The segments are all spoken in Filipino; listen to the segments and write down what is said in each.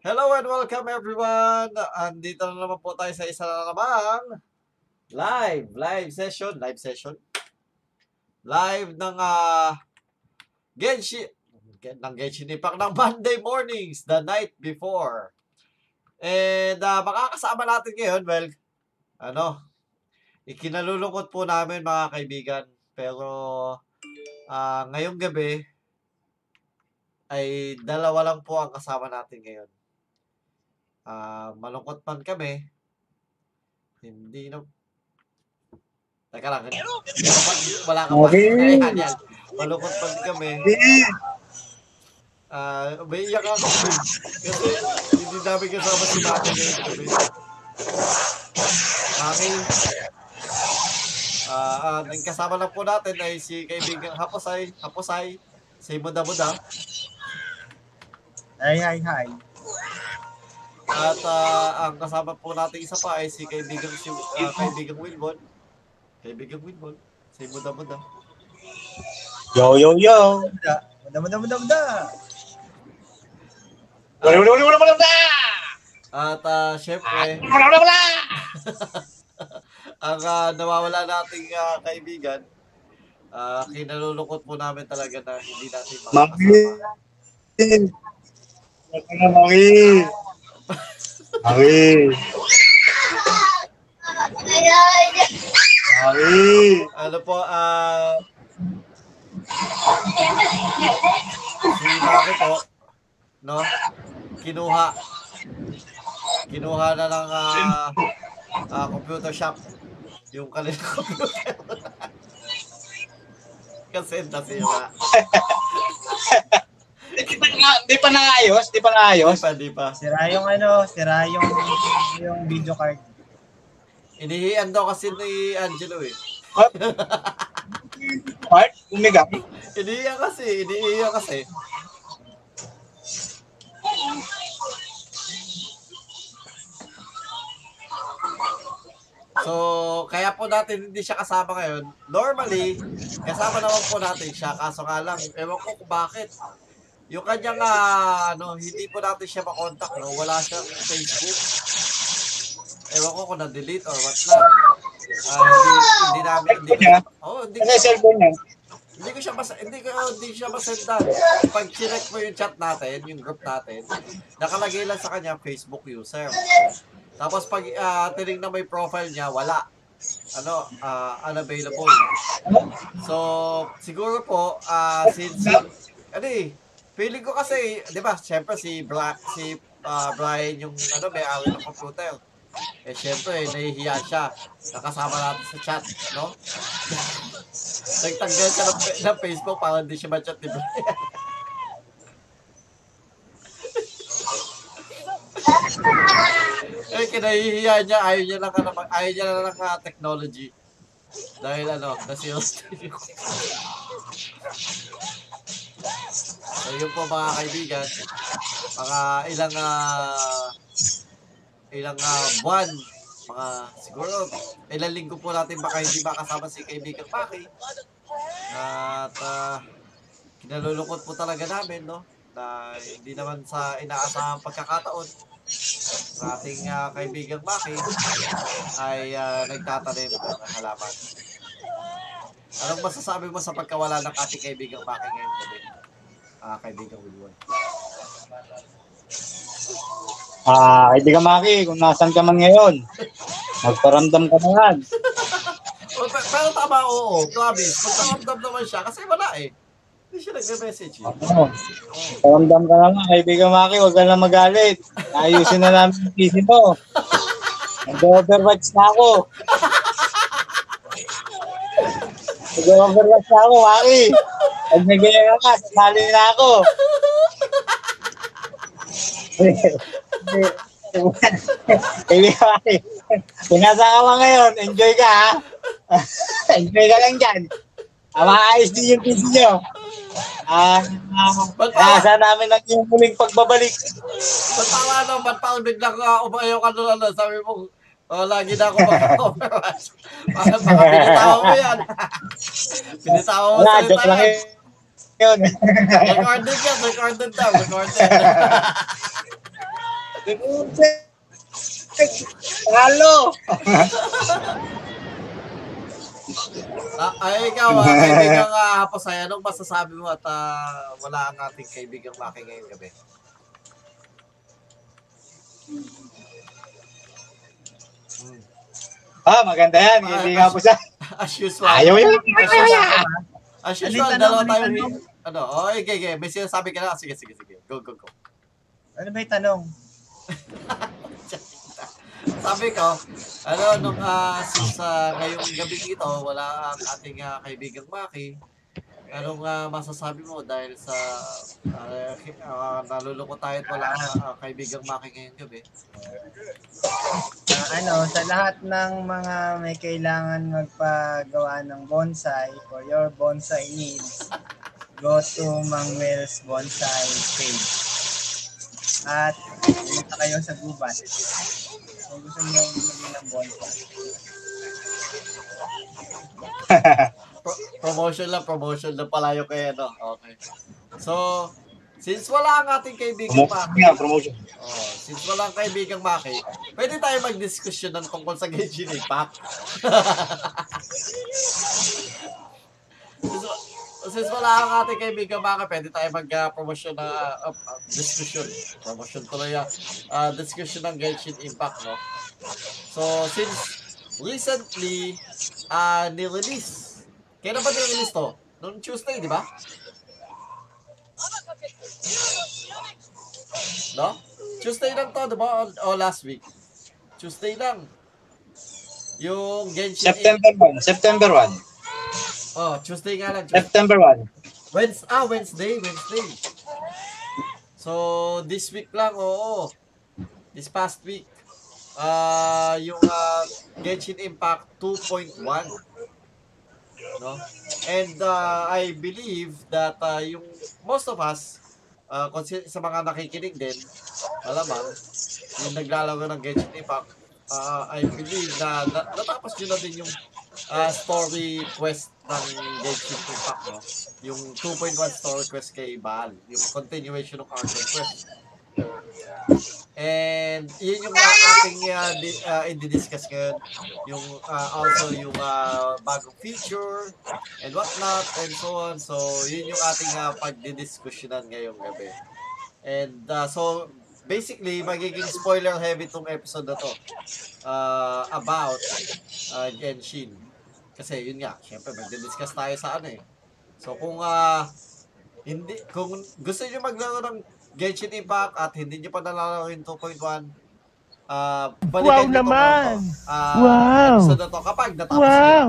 Hello and welcome everyone! Andito na naman po tayo sa isa na namang live, live session, live session. Live ng uh, Genshin, ng Genshin Impact ng Monday mornings, the night before. And uh, makakasama natin ngayon, well, ano, ikinalulungkot po namin mga kaibigan. Pero uh, ngayong gabi, ay dalawa lang po ang kasama natin ngayon ah, malungkot man kami, hindi na... Teka lang, wala ka pa. Okay. Yan. Malungkot man kami. Ah, may iyak ako. Kasi hindi namin kasama si Maki ngayon kami. Maki, ah, ah, ang kasama lang po natin ay si kaibigang Haposay, Haposay, si Muda Muda. Hi, hi, hi. At ah, ang kasama po natin isa pa ay si kaibigang si ah, kaibigang Wilbon. Kaibigang Wilbon. Si Muda Muda. Yo, yo, yo. Muda, muda, muda, muda. Wala, wala, wala, wala, wala. At ah, syempre, Wala, wala, wala. ang ah, nawawala nating ah, kaibigan, ah, kinalulungkot po namin talaga na hindi natin Mami. makakasama. Na, Mami. Mami. Mami. Ano po, ah, si Maki po, no, kinuha, kinuha na ng ah, ah, computer shop, yung kanilang computer. Kasi kasi nga, Di pa, na- di pa naayos? Di pa naayos? di pa, di pa. Sira yung ano, sira yung yung video card. Inihian daw kasi ni Angelo eh. Part? Umiga? Inihiyan kasi, inihiyan kasi. So, kaya po natin hindi siya kasama ngayon. Normally, kasama naman po natin siya. Kaso nga lang, ewan ko kung bakit. Yung kanyang, ah, ano, hindi po natin siya makontak, no? Wala siyang Facebook. Ewan ko kung na-delete or what na. Ah, hindi, hindi namin, hindi, Niya? oh, hindi Ano niya? hindi ko siya mas hindi ko hindi siya masendan. Pag chinek mo yung chat natin, yung group natin, nakalagay lang sa kanya Facebook user. Tapos pag uh, tinignan mo yung profile niya, wala. Ano, ah, unavailable. So, siguro po, ah, since, ano eh, feeling ko kasi, di ba, syempre si, Bra si ah, Brian yung, ano, may awin ng computer. Eh, syempre, nahihiya siya. Nakasama natin sa chat, no? Nagtanggal siya ng, ng Facebook para hindi siya ma-chat ni Brian. eh, kinahihiya niya, ayaw niya lang, ano, ayaw niya lang ng ah, technology. Dahil ano, nasilos So yun po mga kaibigan, mga ilang ah, ilang ah, buwan, mga siguro ilang linggo po natin baka hindi makasama si kaibigan Paki. At ah, kinalulungkot po talaga namin, no? Na hindi naman sa inaasahang pagkakataon sa ating ah, kaibigang Maki ay ah, nagtatanim ng halaman. Anong masasabi mo sa pagkawala ng ating kaibigang Maki ngayon gabi? Ah, kaibigang Wilwon. Ah, kaibigan Maki, kung nasan ka man ngayon, magparamdam ka na yan. Oh, pe- pero tama, oo, promise. Magkakamdam naman siya kasi wala eh. Hindi siya nagme-message eh. Oo. Paramdam ka naman, kaibigan Maki, huwag ka na magalit. Ayusin na namin yung PC mo. Nag-overwatch na ako. Nag-overwatch na ako, Maki. Pag nagaya ka, sasali na ako. Kaibigan Maki, kung nasa ka ba ngayon, enjoy ka ha. enjoy ka lang dyan. Ah, maayos din yung PC nyo. Ah, Ba't ah, pa, nasa namin ang yung muling pagbabalik. ba't pa ano, ba't pa biglang uh, umayaw ka doon, ano, sabi mo, oh, lagi na ako mag-overwatch. Baka baka pinitawa mo yan. pinitawa mo sa joke lang yan. yun. Recorded yan, recorded daw, recorded. Halo! Ah, ay, ikaw, ah, kaibigang uh, Hapasay, anong masasabi mo at ah, wala ang ating kaibigang Maki ngayong gabi? Ah, maganda yan. Hindi nga po siya. As usual. Ayaw yan. As usual. As usual, dalawa tayo. Ano, oh, okay, okay. May sinasabi ka na. Sige, sige, sige. Go, go, go. Ano ba yung tanong? Sabi ko, ano, nung uh, ah, ngayong gabi ito, wala ang ating ah, kaibigang Maki, anong ah, masasabi mo dahil sa uh, uh, nalulungkot tayo at wala ang ah, kaibigang Maki ngayong gabi? Ah, ano, sa lahat ng mga may kailangan magpagawa ng bonsai for your bonsai needs, go to Mang Mel's Bonsai page. At pumunta kayo sa gubat. Kung gusto niyo maging ng bonsai. Pro- promotion lang, promotion lang pala yung kay ano. Okay. So, since wala ang ating kaibigang Promotion Maki, nga, promotion. oh, since wala ang kaibigang Maki, pwede tayo mag-discussion ng tungkol sa Genshin Impact. since, since wala ang ating kaibigang Maki, pwede tayo mag-promotion na uh, uh, discussion. Promotion tuloy ah. Uh, discussion ng Genshin Impact, no? So, since recently, uh, nirelease. Kailan ba nirelease to? Noong Tuesday, di ba? No? Tuesday lang to, di ba? O, o last week. Tuesday lang. Yung Genshin September 1. September 1. Oh, Tuesday nga lang. Tuesday. September 1. Wednesday, ah, Wednesday, Wednesday. So, this week lang, oo. This past week. Ah, yung ah, Genshin Impact 2.1. No? And ah, I believe that ah, yung most of us, consi- sa mga nakikinig din, malamang, yung naglalaro ng Genshin Impact, ah, I believe na, na natapos nyo na din yung ah, story quest ng Genshin Impact, no? Yung 2.1 story quest kay Baal, yung continuation ng Arkham quest. And yun yung uh, ating uh, di- uh, i-discuss ngayon. Yung uh, also yung uh, bagong feature and whatnot and so on. So yun yung ating uh, pagdidiskusyonan ngayong gabi. And uh, so basically magiging spoiler heavy tong episode na to uh, about uh, Genshin. Kasi yun nga, syempre magdi-discuss tayo sa ano eh. So kung uh, hindi kung gusto niyo maglaro ng Genshin Impact at hindi niyo pa nalalaro yung 2.1 ah balikan Wow naman! ano to, ah, Wow! episode na to kapag natapos Wow!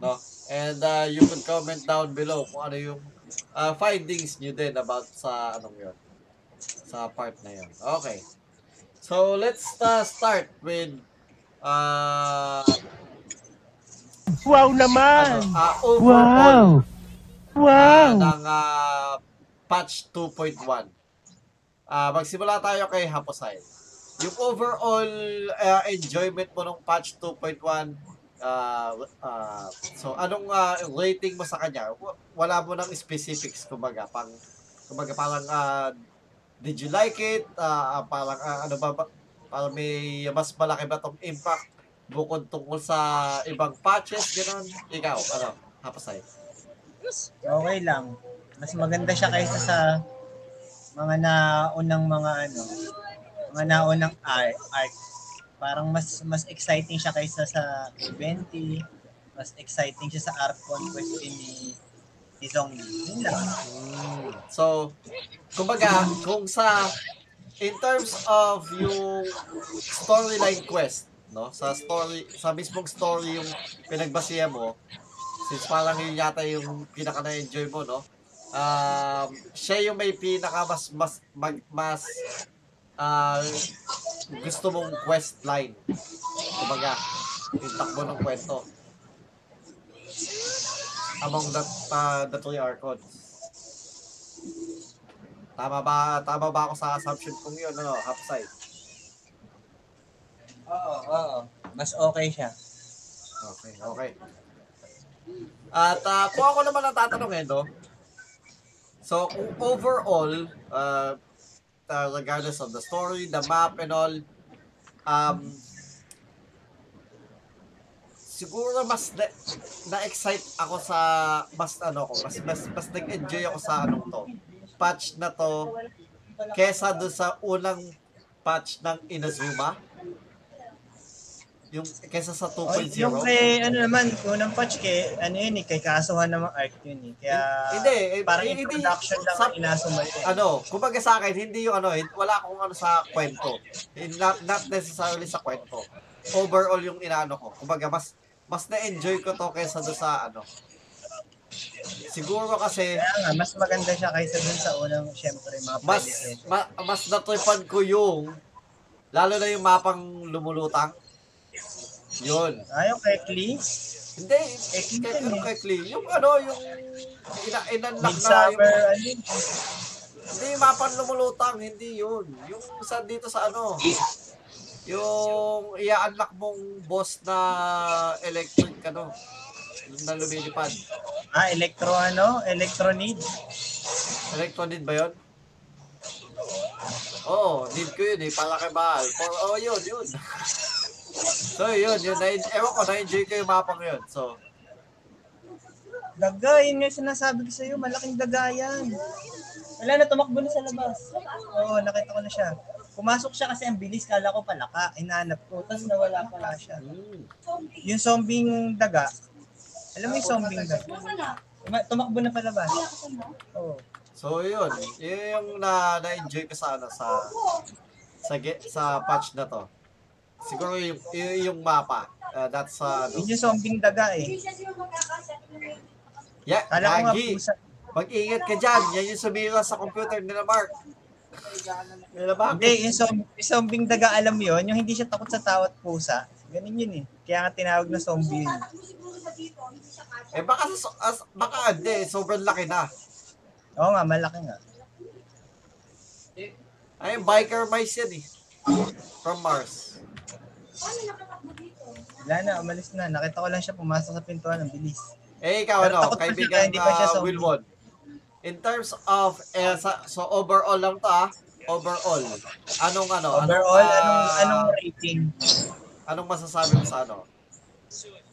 no? And uh, you can comment down below kung ano yung uh, findings nyo din about sa anong yun. Sa part na yun. Okay. So, let's uh, start with uh, Wow ano, naman! uh, overall Wow! Wow! uh, ng uh, patch 2.1. Uh, magsimula tayo kay Haposay. Yung overall uh, enjoyment mo nung patch 2.1, uh, uh, so anong uh, rating mo sa kanya? Wala mo ng specifics, kumbaga. Pang, kumbaga parang, uh, did you like it? Uh, parang, uh, ano ba, parang may mas malaki ba tong impact bukod tungkol sa ibang patches, gano'n? Ikaw, ano, Haposay? Okay lang. Mas maganda siya kaysa sa mga naunang mga ano, mga naunang art, art. Parang mas mas exciting siya kaysa sa K20. Mas exciting siya sa art conquest ni ni Zhongli. Mm. So, kumbaga, kung sa in terms of yung storyline quest, no? Sa story, sa mismong story yung pinagbasihan mo, since parang yun yata yung pinaka na-enjoy mo, no? Um, siya yung may pinaka mas mas mag, mas ah, gusto mong quest line. Kumbaga, yung takbo ng kwento. Among the, uh, the three archons. Tama ba tama ba ako sa assumption kong yun ano, Hapside? Oo, oo. Mas okay siya. Okay, okay. At uh, kung ako naman ang tatanungin, no? So, overall, uh, uh, regardless of the story, the map, and all. Um, siguro mas na, na-excite ako sa mas ano ko, mas mas, mas nag-enjoy ako sa anong to. Patch na to kesa doon sa unang patch ng Inazuma. Yung kesa sa Oh, 2.0. yung kay, ano naman, unang patch kay, ano yun eh, kay kasuhan naman arc yun eh. Kaya, Hindi, eh, parang hindi- introduction lang sa- ang inasumay eh. ano, kumbaga sa akin, hindi yung ano, wala akong ano sa kwento. Eh, Not, not necessarily sa kwento. Overall yung inaano ko. Kumbaga, mas mas na-enjoy ko to kaysa do sa ano. Siguro kasi, nga, mas maganda siya kaysa dun sa unang, syempre, mga mas, ma, mas natripan ko yung, lalo na yung mapang lumulutang. Yun. Ayaw kay Klee, Hindi, kay, yun ano eh. Klee, yung ano, yung ina, inanlak na yung, Midsummer, ano yun. Hindi, mapang lumulutang, hindi yun. Yung sa dito sa ano, yung i-unlock mong boss na electric ano, yung na lumilipad. Ah, electro ano? Electro need? Electro need ba yun? Oo, need ko yun eh, Baal. For, oh, yun, yun. so, yun, yun. Na, ewan ko, na-enjoy ko yung mapang yun. So, Daga, yun nga yung sinasabi ko sa'yo, malaking daga yan. Wala na, tumakbo na sa labas. Oo, nakita ko na siya. Pumasok siya kasi ang bilis, kala ko palaka. Inaanap ko, tapos nawala pala siya. Yung zombing daga, alam mo yung zombing daga? Tuma- Tumakbo na palabas. Oo. so yun. Yun yung na, na-enjoy ko sa ano, sa, sa, sa patch na to. Siguro yung, yung, mapa. Uh, that's uh, ano. Yun yung zombing daga eh. Yeah, Kala ko nga Gagi. pusa. Mag-ingat ka dyan. Yan yung sumira sa computer nila, Mark. Nila ba? Hindi, yung, zom- yung zombing daga, alam mo yun, yung hindi siya takot sa tao at pusa. Ganun yun eh. Kaya nga tinawag na zombie yun. Eh baka, sa- as, baka hindi. Sobrang laki na. Oo nga, malaki nga. Ay, biker mice yan eh. From Mars. Wala na, umalis na. Nakita ko lang siya pumasok sa pintuan, ang bilis. Eh, ikaw Pero ano, takot pa siya, kaibigan hindi pa siya uh, zombie. Wilwon. In terms of, eh, sa, so overall lang to ah. Overall. Anong ano? Overall, anong, anong, ah, anong rating? Anong masasabi mo sa ano?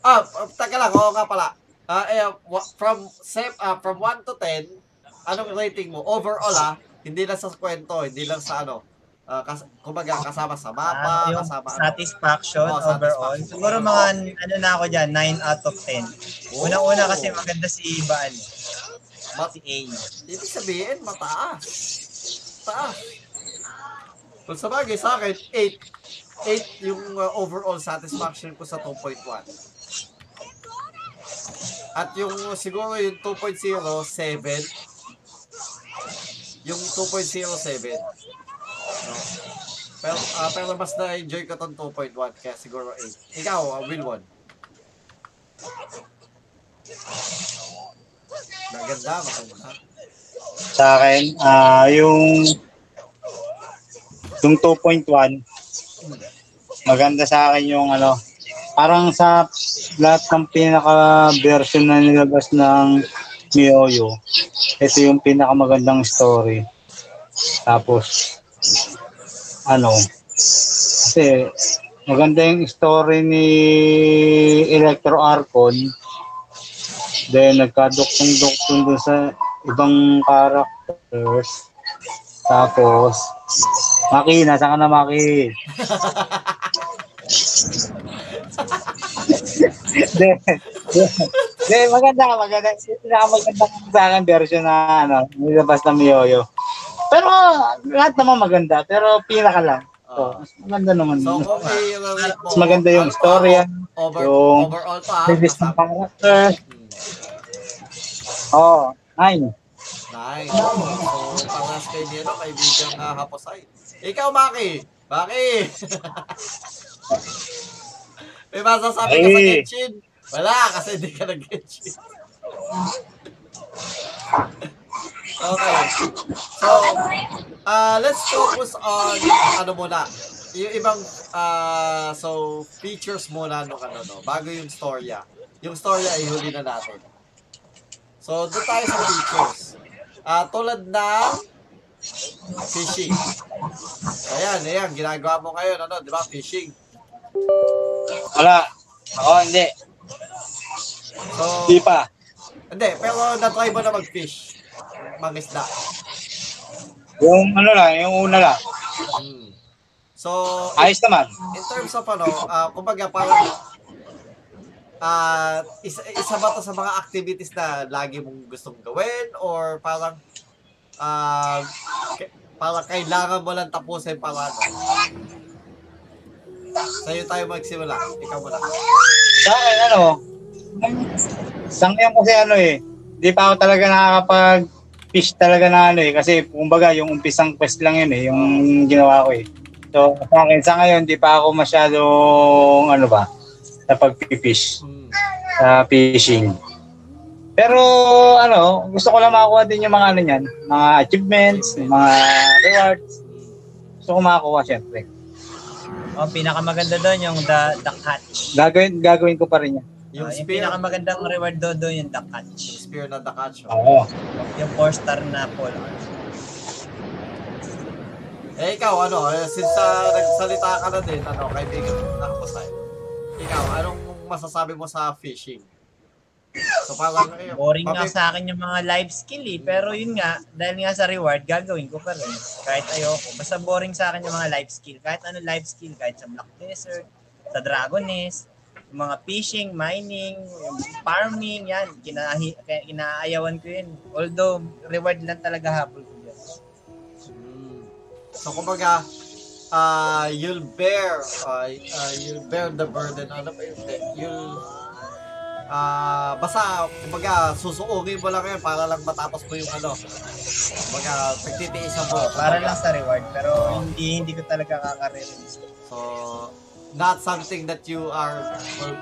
Ah, uh, taka lang, oo nga pala. Ah, eh, wa- from sep, ah, from 1 to 10, anong rating mo? Overall ah, hindi lang sa kwento, hindi lang sa ano. Ah, kas, kumbaga kasama sa mapa, Ah, yung kasama ano. satisfaction Oo, overall. satisfaction. Siguro mga, ano na ako dyan, 9 out of 10. Oh. Unang-una kasi maganda si Baal. Ma- Si A. ibig sabihin, mataas. Taas. Kung sa bagay, sa akin, 8. 8 yung uh, overall satisfaction ko sa 2.1. At yung siguro yung 2.0, 7. Yung 2.0, 7. No? Pero, ah, pero mas na-enjoy ko tong 2.1 kaya siguro 8. Ikaw, uh, Wilwon. Maganda, maganda. Sa akin, ah yung yung 2.1 maganda sa akin yung ano parang sa lahat ng pinaka version na nilabas ng MiYoYo ito yung pinakamagandang story tapos ano kasi maganda yung story ni Electro Archon then nagkaduktong-duktong dun sa ibang characters tapos Maki, nasa ka na Maki? De, de, de, maganda, maganda. Pinakamaganda sa akin version na ano, nilabas na Miyoyo. Pero lahat naman maganda, pero pinaka lang. So, mas maganda naman. So, mo, Mas maganda yung storya, over, yung overall pa, release ng masama. character. Hmm. Oh, nine. Nice. So, pangas kay Nino, kaibigang uh, Haposay. Ikaw, Maki. Maki. May masasabi ka sa. Genshin? Wala, kasi hindi ka nag-Genshin. okay. So, uh, let's focus on, ano muna, yung ibang, uh, so, features muna nung ano, no, bago yung storya. Yung storya, ihuli na natin. So, doon tayo sa features. Ah, tulad ng Fishing. Ayan, ayan, ginagawa mo ngayon, ano, di ba? Fishing. Wala. Ako, hindi. So, Hindi pa. hindi, pero na-try mo na mag-fish. Mangisda. Yung ano lang, yung una lang. Hmm. So, Ayos naman. in terms of ano, ah, kumbaga parang ah isa, isa ba to sa mga activities na lagi mong gustong gawin or parang ah k- parang kailangan mo lang tapusin para ano? Sa'yo tayo magsimula. Ikaw muna. Sa akin, ano, sa ngayon kasi ano eh, di pa ako talaga nakakapag fish talaga na ano eh, kasi kumbaga yung umpisang quest lang yun eh, yung ginawa ko eh. So, sa akin, sa ngayon, di pa ako masyadong, ano ba, sa pag-fish, sa fishing. Pero, ano, gusto ko lang makakuha din yung mga ano niyan, mga achievements, mga rewards. Gusto ko makakuha, syempre. Oh, pinakamaganda doon yung the, the catch. Gagawin, gagawin ko pa rin yan. Yung Ah, yung spear, pinakamagandang reward doon doon yung the yung catch. spear na Dakacho. Oo. Yung 4 star na pole. Eh ikaw, ano, eh, since ah, nagsalita ka na din, ano, kaibigan na ako sa'yo. Ikaw, anong masasabi mo sa fishing? So parang, eh, Boring nga sa akin yung mga life skill eh. Pero yun nga, dahil nga sa reward, gagawin ko pa rin. Kahit ayoko. Basta boring sa akin yung mga life skill. Kahit ano life skill. Kahit sa Black Desert, sa Dragon Nest, yung mga fishing, mining, farming, yan. Kinahi, kaya inaayawan ko yun. Although, reward lang talaga habol ko yun. Mm. So kumbaga, uh, you'll bear, uh, uh, you'll bear the burden, ano ba yun? You'll, ah basta, kumbaga, susuungin mo lang yan para lang matapos mo yung ano. Kumbaga, pagtitiisan mo. Para kumbaga. lang sa reward. Pero hindi hindi ko talaga kaka-release. So, not something that you are, well,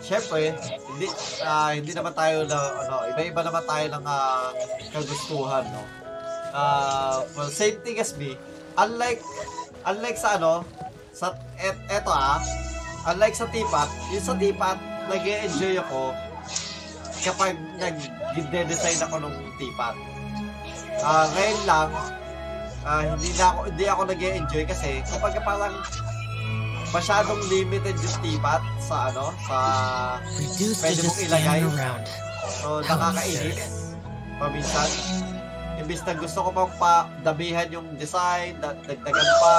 syempre, hindi, ah, hindi naman tayo na, ano, iba-iba naman tayo ng ah, kagustuhan, no? Ah, well, same thing as me. Unlike, unlike sa ano, sa, et, eto ah, unlike sa tipat, yung sa tipat, nag enjoy ako kapag nag-design ako ng tipat. Ah, ngayon lang, ah, hindi na ako hindi ako nag-enjoy kasi kapag parang masyadong limited yung tipat sa ano, sa Pwede mong ilagay. so nakakainis paminsan. Imbis na gusto ko pang pa dabihan yung design, da- dagdagan pa,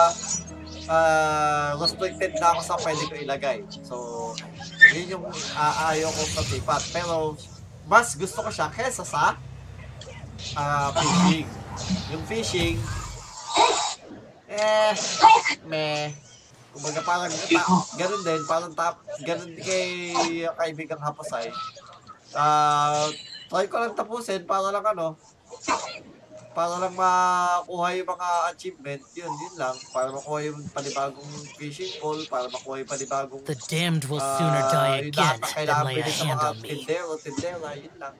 ah restricted na ako sa pwede ko ilagay. So, yun yung aayaw ko sa tipat. Pero, mas gusto ko siya kesa sa ah fishing. Yung fishing, eh, meh. Kumbaga parang, ta- ganun din, parang tap, ganun kay kaibigang hapasay. Ah, try ko lang tapusin para lang ano, para lang makuha yung mga achievement, yun, yun lang. Para makuha yung panibagong fishing pole, para makuha yung panibagong The damned will ah, sooner die again than lay a hand on me. tindero, tindera, yun lang.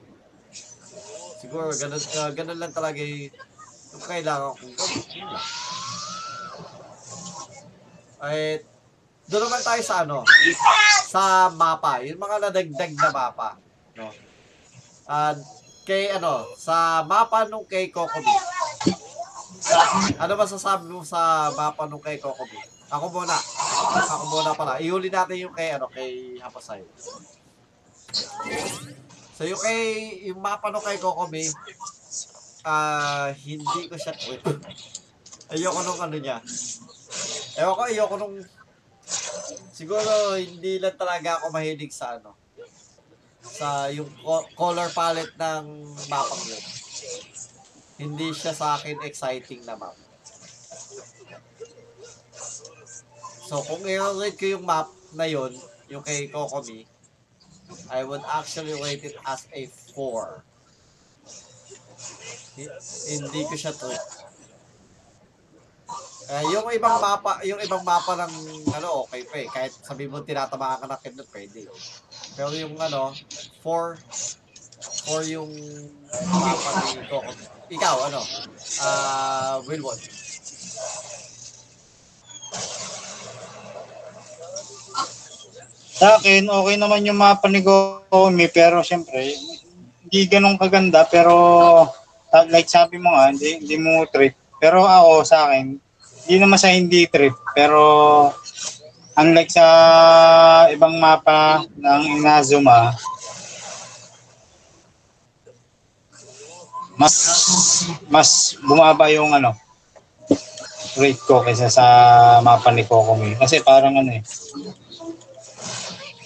Siguro, ganun, ah, ganun lang talaga yung, yung kailangan kong gawin. Yun lang. Ay, doon naman tayo sa ano, sa mapa, yung mga nadagdag na mapa. No? Ah, kay ano, sa mapa nung kay Kokobi. Ano ba sasabi mo sa mapa nung kay Kokobi? Ako muna. Ako muna pala. Ihuli natin yung kay ano, kay Hapasay. So yung kay yung mapa nung kay Kokobi, ah hindi ko siya wait. Ayoko nung ano niya. Ewan ko, ayoko nung siguro hindi lang talaga ako mahilig sa ano sa yung co- color palette ng mapa ko. Hindi siya sa akin exciting na map. So, kung i-rate ko yung map na yon yung kay Kokomi, I would actually rate it as a 4. Hi- Hindi ko siya trip. Eh, yung ibang mapa, yung ibang mapa ng ano, okay pa eh. Kahit sabi mo tinatamaan ka ng kidnap, pwede. Pero yung ano, 4 4 yung mapa ni Coco. Ikaw, ano? Ah, Wilwon. Sa akin, okay naman yung mapa ni Gomi, pero syempre, hindi ganun kaganda, pero like sabi mo nga, hindi, hindi mo trip. Pero ako sa akin, hindi naman sa hindi trip. Pero unlike sa ibang mapa ng Inazuma, mas mas bumaba yung ano rate ko kaysa sa mapa ni Kokomi. Kasi parang ano eh.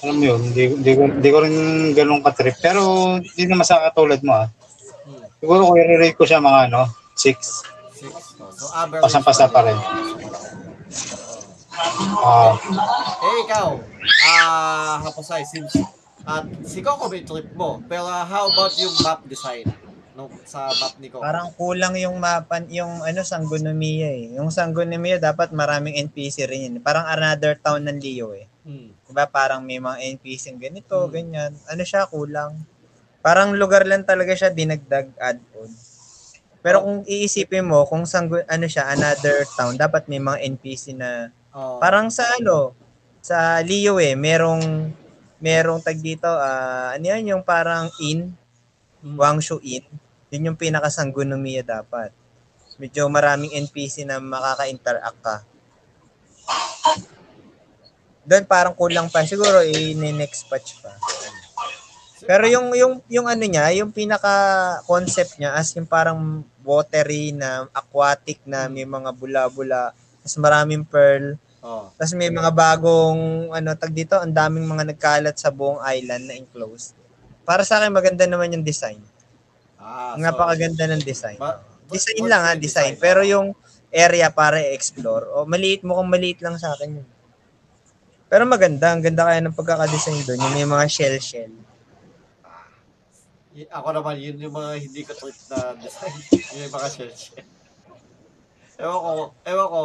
Alam mo yun, hindi, hindi, ko, hindi ko rin ganun ka-trip. Pero hindi naman sa katulad mo ah. Siguro ko i-rate ko siya mga ano, 6. Six. Oh, so, average. Pasang-pasa pa rin. Ah, Eh, ikaw, ah, Haposay, since, at si Coco may trip mo, pero ah, how about yung map design? No, sa map ni Coco? Parang kulang yung mapan, yung ano, Sangonomiya eh. Yung Sangonomiya dapat maraming NPC rin yun. Parang another town ng Leo eh. Hmm. Diba parang may mga NPC yung ganito, Hmm. ganyan. Ano siya, kulang. Parang lugar lang talaga siya dinagdag add-on. Pero kung iisipin mo, kung sanggo, ano siya, another town, dapat may mga NPC na Oh, Parang sa ano, sa Leo eh, merong merong tag dito, ah, ano yan, yung parang inn, hmm. Wangshu Inn. Yun yung pinakasanggonomiya dapat. Medyo maraming NPC na makaka-interact ka. Doon parang kulang pa. Siguro i-next patch pa. Pero yung yung yung ano niya, yung pinaka concept niya as yung parang watery na aquatic na may mga bula-bula, mas maraming pearl, Oh. tapos may mga bagong ano tag dito, ang daming mga nagkalat sa buong island na enclosed. Para sa akin maganda naman yung design. Ah, Ang so, napakaganda ng design. ba- Design what- lang ha, what's yung design. Pero yung area para i-explore, o maliit mo kung maliit lang sa akin yun. Pero maganda, ang ganda kaya ng pagkakadesign doon, yung may mga shell-shell. Ako naman, yun yung mga hindi ko trip na design. yun yung mga shell. Ewan ko, ewan ko.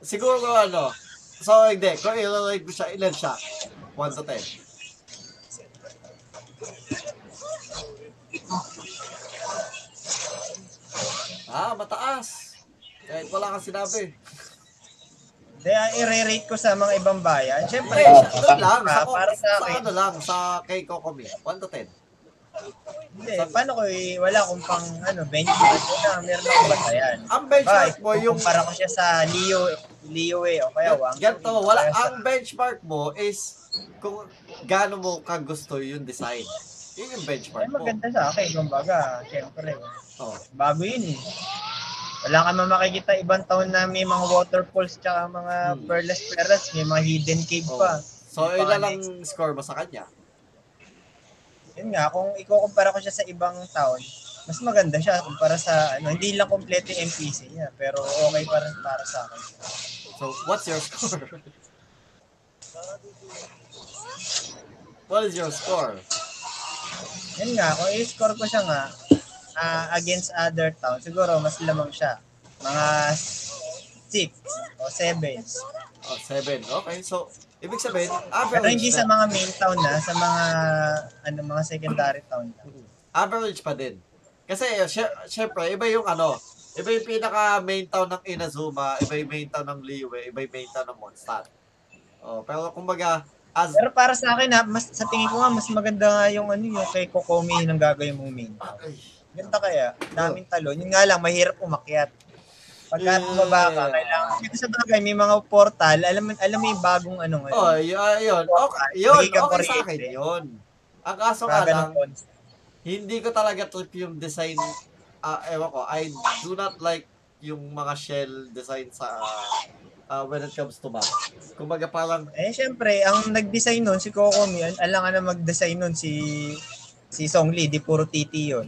Siguro ano, so hindi, kung i-rate mo siya, ilan siya? 1 to 10. Ah, mataas. Kahit wala kang sinabi. Kaya i-rate ko sa mga ibang bayan. Siyempre, Pre, siya, doon lang. Sa, Ah, para sa sa akin. ano lang, sa kay Kokomi. 1 to 10. Hindi, paano ko eh, wala akong pang ano, benchmark ko na, meron akong batayan. Ang benchmark mo, yung para ko siya sa Leo, Leo eh, o kaya Wang. Ganto, wala ang benchmark mo is kung gaano mo kagusto yung design. Yun yung benchmark Ay, mo. maganda sa akin, kumbaga, siyempre. Oh. Bago yun eh. Wala ka man makikita ibang taon na may mga waterfalls tsaka mga Hmm. perlas perlas, may mga hidden cave Oh. pa. So, ilan lang score mo sa kanya? Yun nga, kung ikukumpara ko siya sa ibang taon, mas maganda siya kumpara sa ano, hindi lang kompleto yung NPC niya, pero okay pa rin para sa akin. So, what's your score? What is your score? Yun nga, kung i-score ko siya nga ah, against other town, siguro mas lamang siya. Mga 6 o 7. Oh, 7. Okay, so, ibig sabihin, Pero average hindi sa mga main town na, sa mga ano mga secondary town na. Average pa din. Kasi, sy- syempre, iba yung ano, iba yung pinaka main town ng Inazuma, iba yung main town ng Liyue, iba yung main town ng Mondstadt. Oh, pero kumbaga, as Pero para sa akin ha, mas sa tingin ko nga mas maganda nga yung ano yung kay Kokomi ng gagawin mong main. town. Ganda kaya, daming talon. Yun nga lang, mahirap umakyat. Pagka Yeah. bumaba ka, kailangan, dito sa bagay, may mga portal, alam mo, alam mo yung bagong ano ngayon. Oh, ah, yun. Okay, yun, okay sa akin yun. Ang kaso nga Baga lang, hindi ko talaga trip yung design, ah, ewan ko, I do not like yung mga shell design sa, ah, when it comes to map. Kumbaga parang, Eh, syempre, ang nag-design nun, si Kokomi, al- alam nga na mag-design nun si si Song Lee, di puro titi yun.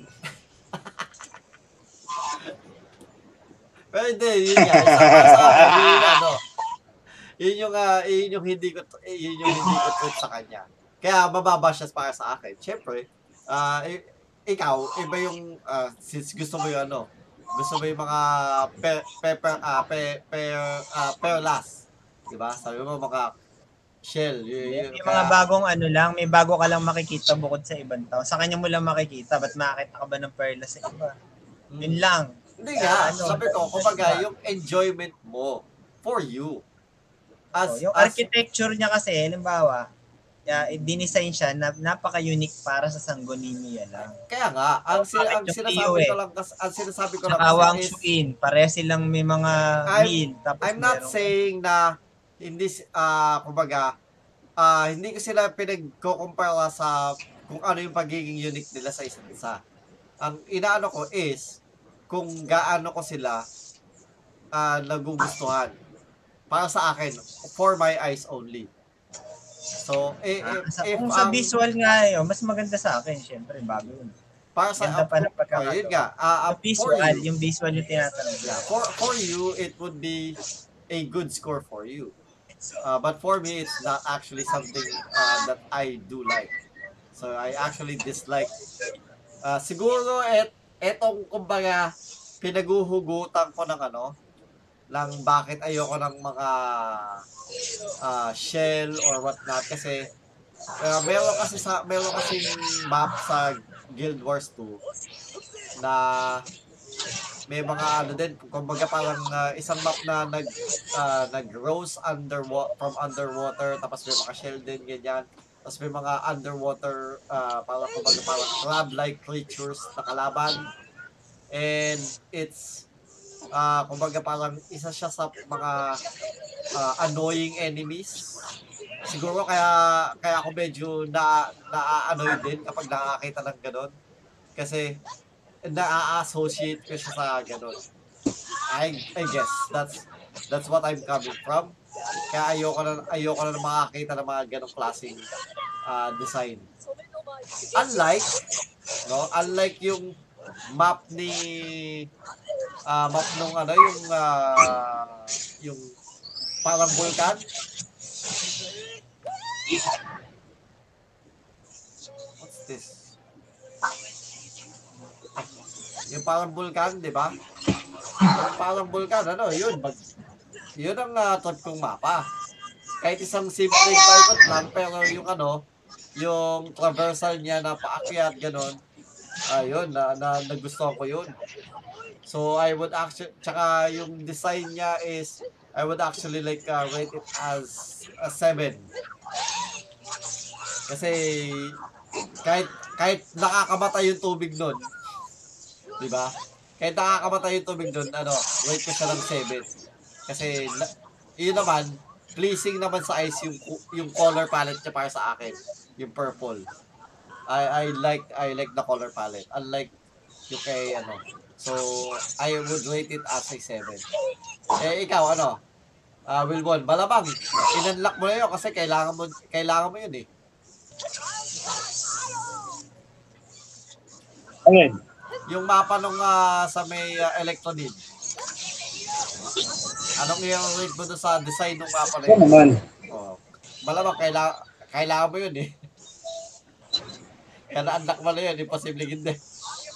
Pero hindi, yun nga, sa akin, yun yung ano, yun yung, ah, yun yung hindi ko, yun yung hindi ko trip sa kanya. Kaya mababa siya para sa akin. Siyempre, i- ikaw, iba yung, ah, since gusto mo yung ano, gusto mo yung mga pe, pepper, ah, pe, pe, ah, perlas. Diba? Sabi mo mga shell. Y- y- May mga bagong ano lang, may bago ka lang makikita bukod sa ibang tao. Sa kanya mo lang makikita, ba't makakita ka ba ng perla sa iba? Mm. Yun lang. Hindi nga, Ano, sabi ko, that's kumbaga, yung enjoyment mo for you. As, Oh, yung as, architecture niya kasi, halimbawa, uh, dinesign siya na napaka-unique para sa Sangguninia lang. Kaya nga, ang, si, ang Bakit yung sinasabi PO ko lang kasi, ang sinasabi ko lang Saka Wang kasi is, Shuin, pare silang may mga I'm- meal. Tapos I'm not saying na hindi, ah kumbaga, ah hindi ko sila pinag-compare sa kung ano yung pagiging unique nila sa isa't isa. Ang inaano ko is, kung gaano ko sila ah nagugustuhan. Para sa akin, for my eyes only. So, eh, Ah, if, sa, if kung sa ang- visual nga eh, oh, mas maganda sa akin, syempre, bago yun. para sa, Ganda pa ng oh, pagkakagawa. yun nga, Sa for visual, you, yung visual yung tinatanong lang. for for you it would be a good score for you uh, but for me it's not actually something uh, that I do like so I actually dislike uh, siguro et etong kumbaga pinaguhugutan ko ng ano ng bakit ayoko ng mga uh, shell or what not kasi uh, meron kasi sa meron kasi map sa Guild Wars 2 na may mga ano din, kumbaga parang ah, isang map na nag ah, nag-rose underwater from underwater tapos may mga shell din ganyan. Tapos may mga underwater ah, parang kumbaga parang crab-like creatures na kalaban. And it's ah kumbaga parang isa siya sa mga ah, annoying enemies. Siguro kaya kaya ako medyo na na-annoy din kapag nakakita ng ganun. Kasi na-associate ko siya sa ganun. I, I guess that's that's what I'm coming from. Kaya ayoko na ayoko na makakita ng mga ganong klaseng ah, design. Unlike no, unlike yung map ni ah, map nung ano yung ah, yung parang vulkan. What's this? Yung parang vulkan, di ba? Parang vulkan, ano, yun. Mag, yun ang uh, trip kong mapa. Kahit isang simple paikot lang, pero yung ano, yung traversal niya na paakyat, ganun, ayun, na, na, nagustuhan ko yun. So, I would actually, tsaka yung design niya is, I would actually like uh, rate it as a 7. Kasi, kahit, kahit nakakamatay yung tubig nun, di ba? Kahit nakakamatay yung tubig doon, ano, rate ko siya ng 7. Kasi, yun naman, pleasing naman sa eyes yung yung color palette niya para sa akin, yung purple. I I like I like the color palette. Unlike yung kay ano. So, I would rate it as a 7. Eh ikaw ano? Ah, Wilbon, malamang inunlock mo na yun kasi kailangan mo kailangan mo yun eh. Ayun. Yung mapa nung ah, sa may uh, Electronid. Anong yung rate mo sa design ng mapa na yun? naman. Oh. Malamang kailangan, kailangan mo yun eh. Kaya na-unlock mo na yun, imposible hindi.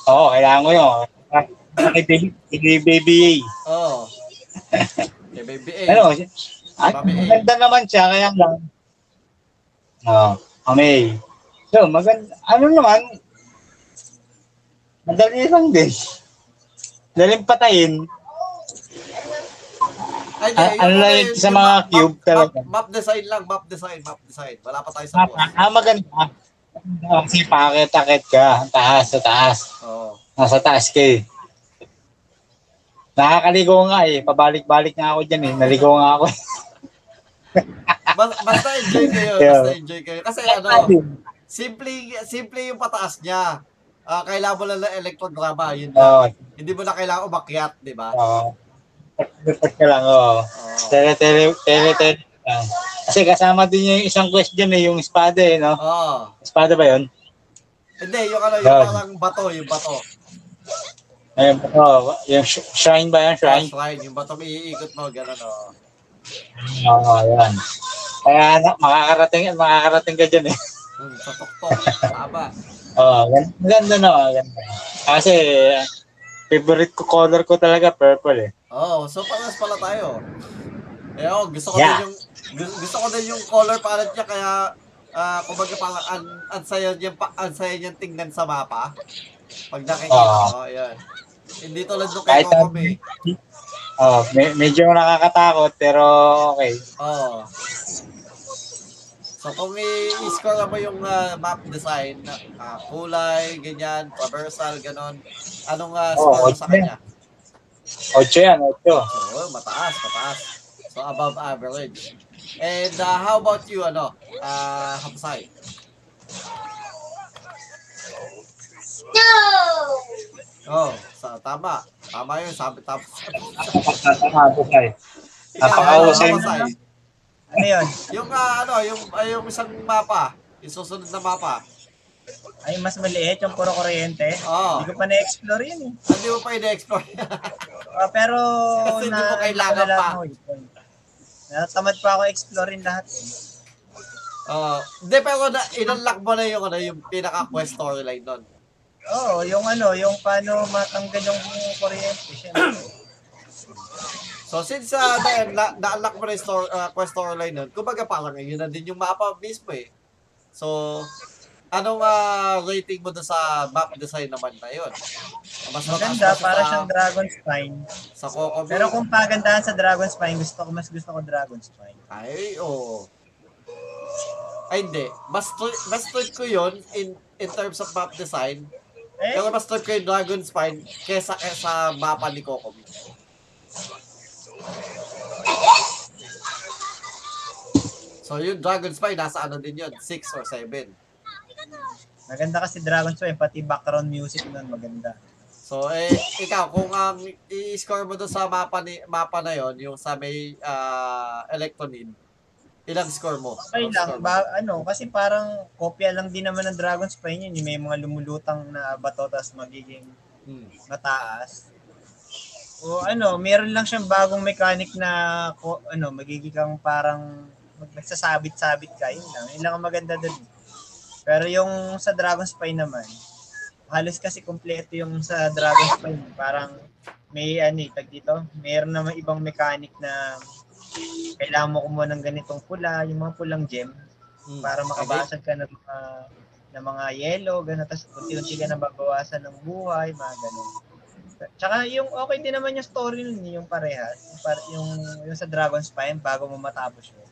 Oo, kailangan ko yun. Ah, Kay baby, kay baby A. Oo. Oh. Okay, baby A. Ano, ay, Mami A. maganda naman siya, kaya lang. Oo, Mami. So, maganda, ano naman, madali lang din. Daling patayin. Ay, Ah, yung sa mga map- cube map, talaga. Map, map design lang, map design, map design. Wala pa tayo sa Ah, boss. ah, maganda. Kasi pakit-akit ka, taas sa taas. Oo. Nasa taas ka eh. Nakakaligo nga eh. Pabalik-balik nga ako dyan eh. Naligo nga ako. Bas, basta enjoy kayo, basta enjoy kayo. Kasi ano, simple, simple yung pataas niya. Ah, kailangan mo lang ng electrodrama, yun lang. Oo. Hindi mo na kailangan umakyat, di ba? Oo. Report ka lang, oo. Oo. Tele, tele, tele, tele. lang. Kasi kasama din yung isang question eh, yung espada eh, no? Oo. Espada ba yun? Hindi, yung ano, yung Yeah. parang bato, yung bato. Ayun, oh, yung sh- shrine ba yan? Shrine. Shrine? Shrine, yung bato may iikot mo, gano'n, oh. Oo, yan. Kaya na, makakarating, makakarating ka dyan eh. Hmm, sa tuktok, tama. Oo, gan- ganda na, ganda. Kasi, favorite ko color ko talaga purple eh. Oo, so paras pala tayo. Eh, oh, gusto ko Yeah. din yung, gu- gusto ko din yung color palette niya, kaya, ah, kumbaga parang an, an saya niya, pa, an saya niyang tingnan sa mapa. Pag nakikita Oo. mo, ayan. Hindi tulad nung kay Kahit Kokomi. Oh, me- medyo nakakatakot pero okay. Oo. So, So kung i-score mo yung ah, map design, ah, kulay, ganyan, traversal, ganon, anong Oo, score mo sa kanya? Ocho yan, ocho. So, mataas, mataas. So, above average. And uh, how about you, ano, uh, Hapsay? Oh, sa tama. Tama yun, sabi tapos. Napakahusay. Napakahusay. Ano yun? Yung ah, ano, yung ah, yung isang mapa, yung susunod na mapa. Ay, mas maliit yung puro kuryente. Oo. Hindi ko pa na-explore yun eh. Hindi mo pa i-explore. Ah, pero Kasi hindi mo kailangan pa. yun. Natamad pa ako explorein lahat eh. Oo. Hindi, pero na, inunlock mo na yung, ano, yung pinaka-quest storyline nun. Oo, yung ano, yung paano matanggal yung kuryente. Siyempre. So since uh, na, na, na-unlock mo na yung store, uh, quest storyline nun, kumbaga parang yun na din yung mapa mismo eh. So, anong uh, rating mo doon sa map design naman na yun? Mas Maganda, para sa, siyang Dragon Spine. sa Coco Pero kung pagandahan sa Dragon Spine, gusto ko, mas gusto ko Dragon Spine. Ay, oo. Ay, hindi. Mas, mas trip ko yun in, in terms of map design. Eh, Pero mas trip ko yung Dragon Spine kesa eh, sa mapa ni Coco. So, yung Dragon Spine, nasa ano din yun? 6 or 7. maganda kasi Dragon Spine, pati background music nun maganda. So, eh, ikaw, kung ang i-score mo doon sa mapa, ni, mapa na yon yung sa may uh, Electronid, ilang score mo? Okay lang, ba, ano, kasi parang kopya lang din naman ng Dragon Spine yun. Yung may mga lumulutang na bato, tapos magiging Hmm. mataas. O ano, meron lang siyang bagong mechanic na ko, ano, magiging kang parang mag, nagsasabit-sabit ka, yun lang. Yun lang ang maganda dun. Pero yung sa Dragon Spine naman, halos kasi kompleto yung sa Dragon Spine. Parang may ano eh, tag dito, meron naman ibang mechanic na kailangan mo kumuha ng ganitong pula, yung mga pulang gem, Hmm. para makabasag ka ng mga ng mga yellow, gano'n, tapos unti-unti ka na babawasan ng buhay, mga gano'n. Tsaka yung okay din naman yung story nun, yung parehas, yung, par- yung, yung sa Dragon Spine, bago mo matapos yun.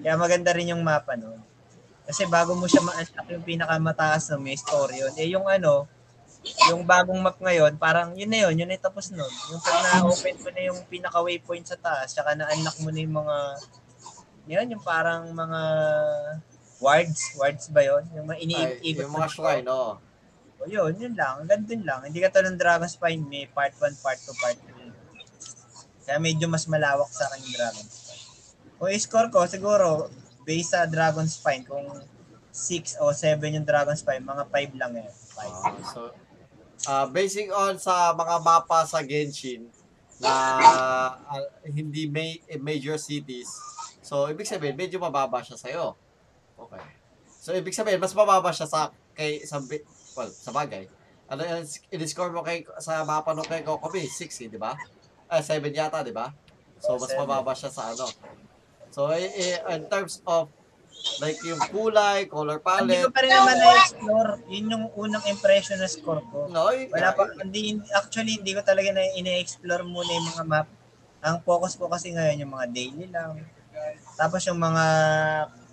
Kaya maganda rin yung mapa nun. Kasi bago mo siya ma-unlock yung pinakamataas na may story yun. Eh yung ano, yung bagong map ngayon, parang yun na yun, yun na tapos nun. Yung pag na-open mo na yung pinaka-waypoint sa taas, tsaka na-unlock mo na yung mga, yun, yung parang mga wards, wards ba yun? Yung mga iniikot yung mga shrine, oo. O yun, yun lang. Ganun lang. Hindi ka ng Dragon Spine, may part 1, part 2, part 3. Kaya medyo mas malawak sa akin yung Dragon Spine. Kung i-score ko, siguro, based sa Dragon Spine, kung 6 o 7 yung Dragon Spine, mga 5 lang yan. 5. Ah, so, ah basing on sa mga mapa sa Genshin na ah, hindi may eh, major cities, so ibig sabihin medyo mababa siya sa'yo. Okay. So ibig sabihin mas mababa siya sa kay sa well, sa bagay. Ano yung i-score mo kay sa mapa no kay Kokomi? 6, eh, di ba? Ah, 7 yata, di ba? So mas Seven. mababa siya sa ano. So eh, eh, in terms of like yung kulay, color Hindi ko palette, pa rin naman na-explore. Yun yung unang impression na score ko. no, eh, Wala pa, hindi, actually, hindi ko talaga na ine-explore muna yung mga map. Ang focus ko kasi ngayon yung mga daily lang. Tapos yung mga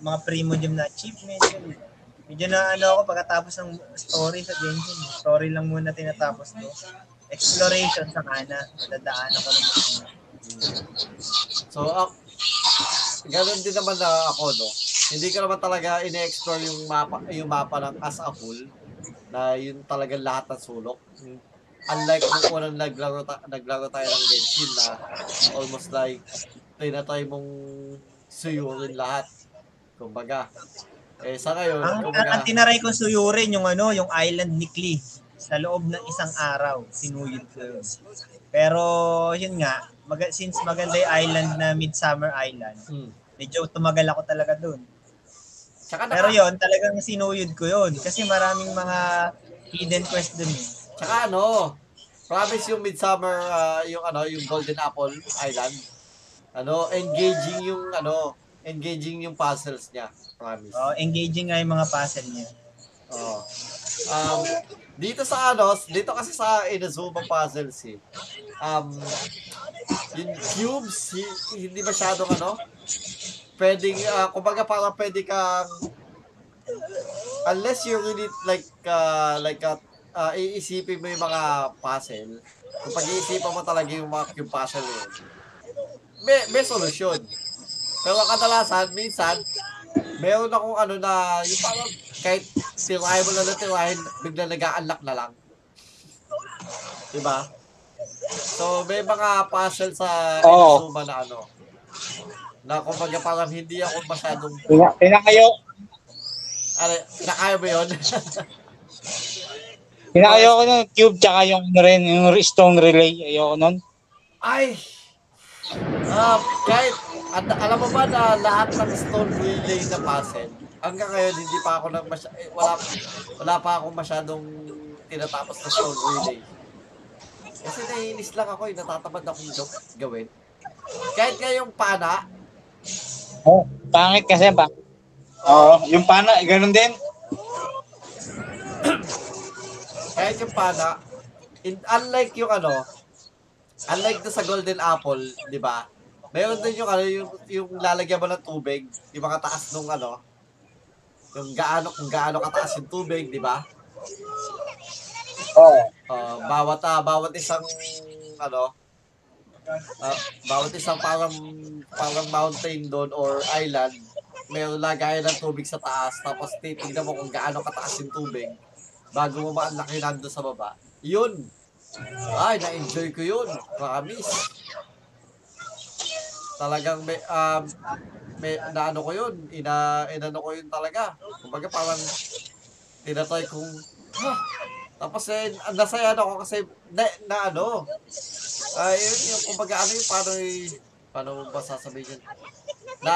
mga primo gem na achievement. Yun. Medyo na ano ako pagkatapos ng story sa Genshin. Story lang muna tinatapos ko. Exploration sa kana. Dadaanan ko lang muna. So, uh, ganun din naman na ako, no? Hindi ko naman talaga ine-explore yung mapa, yung mapa ng as a whole na yun talagang lahat ng sulok. Unlike nung unang naglaro, ta- naglaro tayo ng Genshin na almost like tinatry mong suyurin lahat. Kumbaga. Eh, sa ngayon, Ang, ang, kumbaga, ang tinaray kong suyurin yung ano, yung island ni Klee. Sa loob ng isang araw, sinuyod ko yun. Pero yun nga, mag- since maganda yung island na Midsummer Island, hmm. medyo tumagal ako talaga dun. Tsaka, Pero naka, yon talagang sinuyod ko yun. Kasi maraming mga hidden quest dun eh. tsaka ano, promise yung Midsummer, ah, yung ano, yung Golden Apple Island, ano, engaging yung ano, engaging yung puzzles niya. Promise. Oh, engaging nga yung mga puzzle niya. Oo. Um, dito sa ano, dito kasi sa Inazuma puzzles eh. Um, yung cubes, hi- hindi masyadong ano, pwedeng, ah, kumbaga parang pwede kang, unless you really like, uh, like, uh, uh, iisipin mo yung mga puzzle, kung pag-iisipan mo talaga yung mga yung puzzle yun, may, may solusyon. Pero kadalasan, minsan, meron akong ano na, yung parang kahit tirahin mo na na tirahin, bigla nag-a-unlock na lang. Diba? So, may mga puzzle sa Oo. Inazuma na ano, na kumbaga parang hindi ako masyadong, Pina, pinakayo, ano, nakaya mo yun? pinakayo ko ng cube tsaka yung rin, yung stone relay. Ayoko nun. Ay! Ah, kahit, at, alam mo ba na lahat ng stone relay na puzzle, hanggang ngayon hindi pa ako nang masya, eh, wala, wala pa ako masyadong tinatapos na stone relay. Kasi naiinis lang ako, eh, natatamad akong gaw- gawin. Kahit nga yung pana, Oh, pangit kasi ba? Oo, yung pana, eh, ganun din. kahit yung pana, in, unlike yung ano, unlike do sa Golden Apple, di ba? Meron din yung ano, yung, yung lalagyan mo ng tubig, yung mga taas nung ano, yung gaano, kung gaano kataas yung tubig, di ba? Oo. Uh, bawat, ah, bawat isang, ano, ah, bawat isang parang, parang mountain doon or island, meron lagayan ng tubig sa taas, tapos titignan mo kung gaano kataas yung tubig, bago mo ma-unlock yung nandun sa baba. Yun! Ay, na-enjoy ko yun. Promise. Talagang may, um, may, naano ko yun, ina, inano ko yun talaga. Kumbaga parang, tinatry kong, ha, tapos eh, nasaya ako kasi na, na ano, ay yun, yung kumbaga ano yung paano y- paano ba sasabihin yun? Na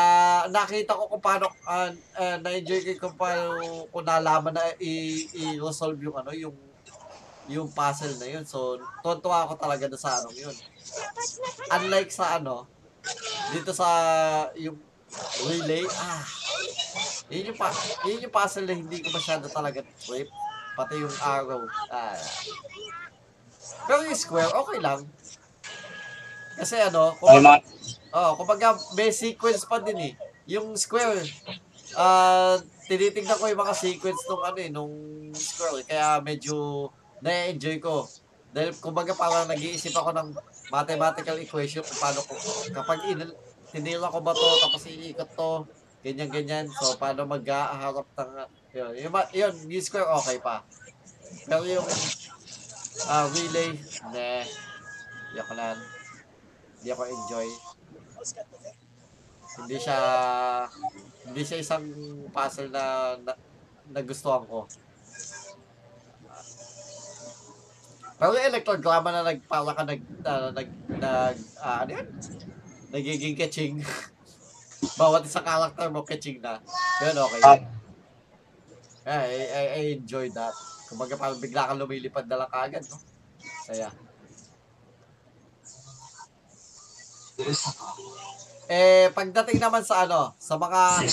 nakita ko kung paano ah, ah, na-enjoy ko kung paano ko nalaman na i-resolve yung ano yung yung puzzle na yun. So, tuwa ako talaga na sa anong yun. Unlike sa ano, dito sa yung relay, ah, yun yung, pa, yun yung puzzle na hindi ko masyado talaga trip. Pati yung arrow. Ah. Pero yung square, okay lang. Kasi ano, kung, oh, kumbaga may sequence pa din eh. Yung square, ah, tinitingnan ko yung mga sequence nung ano eh, nung square. eh. Kaya medyo na-enjoy ko. Dahil kumbaga parang nag-iisip ako ng mathematical equation kung paano ko, kapag in, tinila ko ba to, tapos iikot to, ganyan-ganyan. So, paano mag-aharap ng, yun, yun, yun, yung square okay pa. Pero yung ah relay, ne, hindi ako lang, hindi ako enjoy. Hindi siya, hindi siya isang puzzle na, na nagustuhan ko. Pero yung electrodrama na nagpala ka nag, na, nag, nag, ah, ano yun? Nagiging catching. Bawat isang character mo catching na. Yun, okay. Ah. Yeah, I, I, I enjoy that. Kumbaga parang bigla kang lumilipad na lang kaagad, no? Saya. Eh, pagdating naman sa ano, sa mga...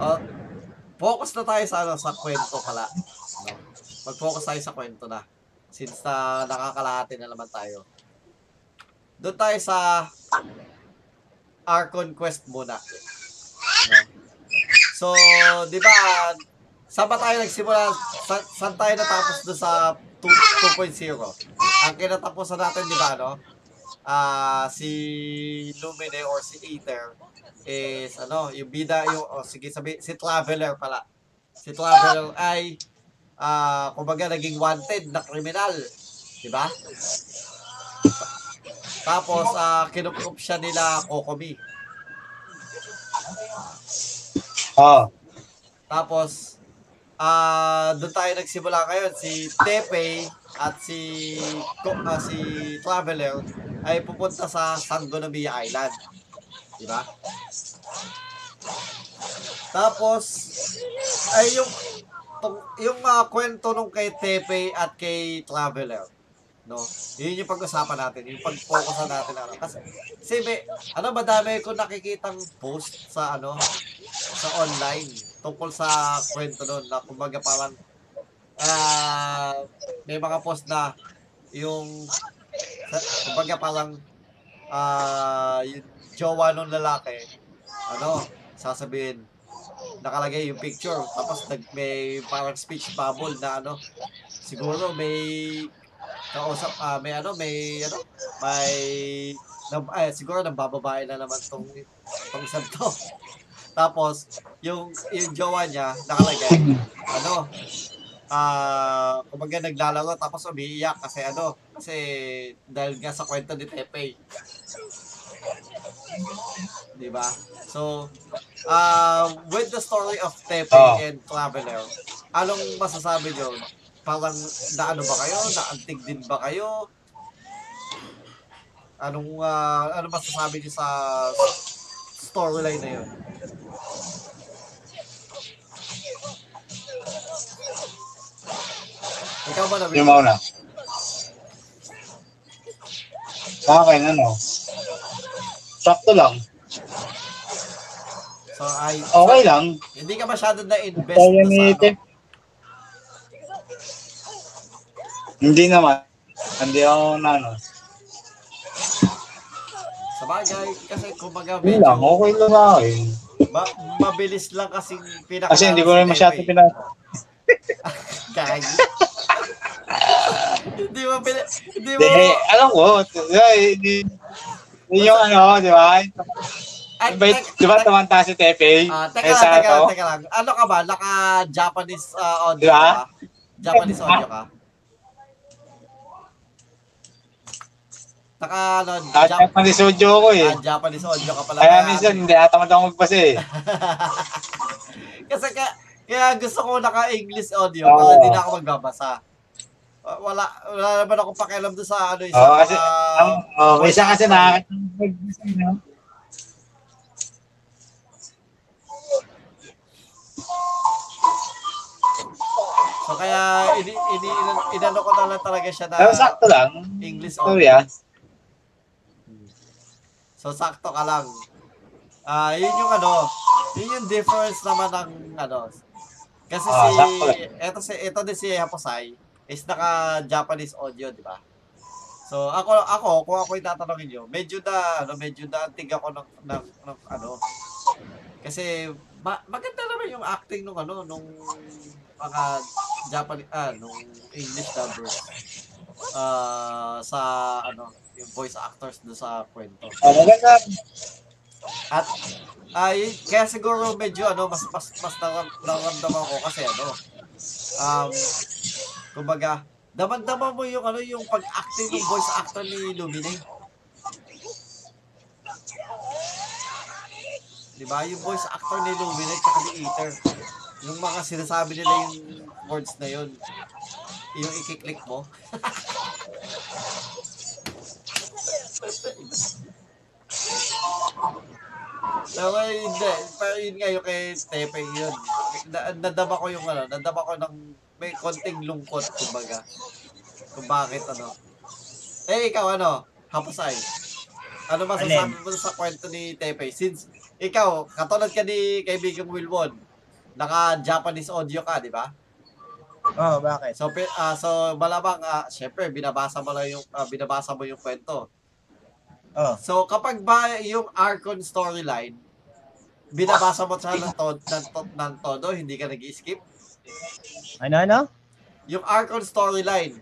Oh, focus na tayo sa ano, sa kwento pala. No? Mag-focus tayo sa kwento na. Since na nakakalahati na naman tayo. Doon tayo sa Archon Quest muna. So, di ba, saan ba tayo nagsimula? Sa, saan tayo natapos doon sa 2, 2.0? Ang kinatapusan natin, di ba, no? Ah, si Lumine or si Aether is ano, yung bida yung oh, sige sabi si Traveler pala. Si Traveler ay ah kumbaga naging wanted na kriminal, di ba? Tapos ah kinukup siya nila Kokomi. Oo. Tapos, ah doon tayo nagsimula ngayon. Si Tepe at si ah, si Traveler ay pupunta sa Sangonomiya Island. Di ba? Tapos, ay yung yung ah, kwento nung kay Tepe at kay Traveler. No? Yun yung pag-usapan natin, yung pag-focusan natin ano. Kasi, may, ano, madami ko nakikitang post sa ano, sa online tungkol sa kwento nun na kumbaga parang ah may mga post na yung kumbaga parang ah yung jowa nung lalaki ano, sasabihin, nakalagay yung picture, tapos nag, may parang speech bubble na ano, siguro may kausap, ah, may ano, may ano, may, na, eh, siguro nabababae na naman tong, tong isang to. Tapos, yung, yung jowa niya, nakalagay, ano, ah, kumbaga naglalaro tapos umiiyak kasi ano, kasi dahil nga sa kwento ni Pepe. Di ba? So, uh, with the story of Tepe Oh. and Traveler, anong masasabi nyo? Parang naano ba kayo? Naantig din ba kayo? Anong, ah, ano masasabi nyo sa storyline na yun? Ikaw ba na Yung mauna. Sa akin, ano? Sakto lang. So, ay, Okay lang. hindi ka masyado na ni sa ano. Hindi naman. Hindi ako na ano. Sa bagay, kasi kumbaga Hindi medyo lang. Okay lang ako eh. ma- mabilis lang kasing pinaka Kasi hindi ko rin masyado pina... Gagi. hindi mo pina... Hindi mo... Hindi, alam ko. Hindi, hindi yung ano, di ba? Ay, tek- di ba tumanta si Tepe? Ah, teka Eh, lang, teka lang, teka lang. Ano ka ba? Naka-Japanese ah, audio Di ba? ka ba? Japanese audio ka? Naka, ano, At Jap- pa ni Sojo ko eh. ah, Japanese audio ka pala. Kaya minsan hindi atamad ako magbasa eh. Kasi kaya, kaya gusto ko naka-English audio Oo. para hindi na ako magbabasa. Uh, Wala, wala naman ako pakialam doon sa ano, isa Oo, kasi, mga- ang, oh, isa kasi nakakita So kaya, ini, ini, inano ko na lang talaga siya na Pero sakto lang. English Sorry audio. ah. So sakto ka lang. Ah, yun yung ano, yun yung difference naman ng ano. Kasi Ah, si sakto lang. eto si eto din si Haposay is naka Japanese audio, di ba? So ako ako kung ako itatanungin niyo, medyo na ano, medyo na antig ako ng, ng, ng ano. Kasi ma- maganda naman yung acting nung ano nung mga Japanese ah nung English dubbers. Ah, sa ano, yung voice actors do sa kwento. Oh, maganda. At ay kaya siguro medyo ano mas mas mas naramdaman ko kasi ano um kumbaga damang-dama mo yung ano yung pag-acting ng voice actor ni Lumine. Di ba? Yung voice actor ni Lumine at ni Ether. Yung mga sinasabi nila yung words na yun. Yung ikiklik mo. Pero hindi. Pero yun nga yung kay Tepe yun. Na, nadama ko yung ano, nadama ko ng may konting lungkot, kumbaga. Kung bakit ano. Eh, ikaw ano, hapasay. Ano masasabi mo sa kwento ni Tepe? Since ikaw, katulad ka ni kaibigang Wilwon, naka-Japanese audio ka, di ba? Oh, bakit? So, ah, so malamang, ah, syempre, binabasa mo lang yung, ah, binabasa mo yung kwento. Oh. So, kapag ba yung Archon storyline, binabasa mo siya ng, to- ng, to- ng todo, hindi ka nag-skip? Ano, ano? Yung Archon storyline,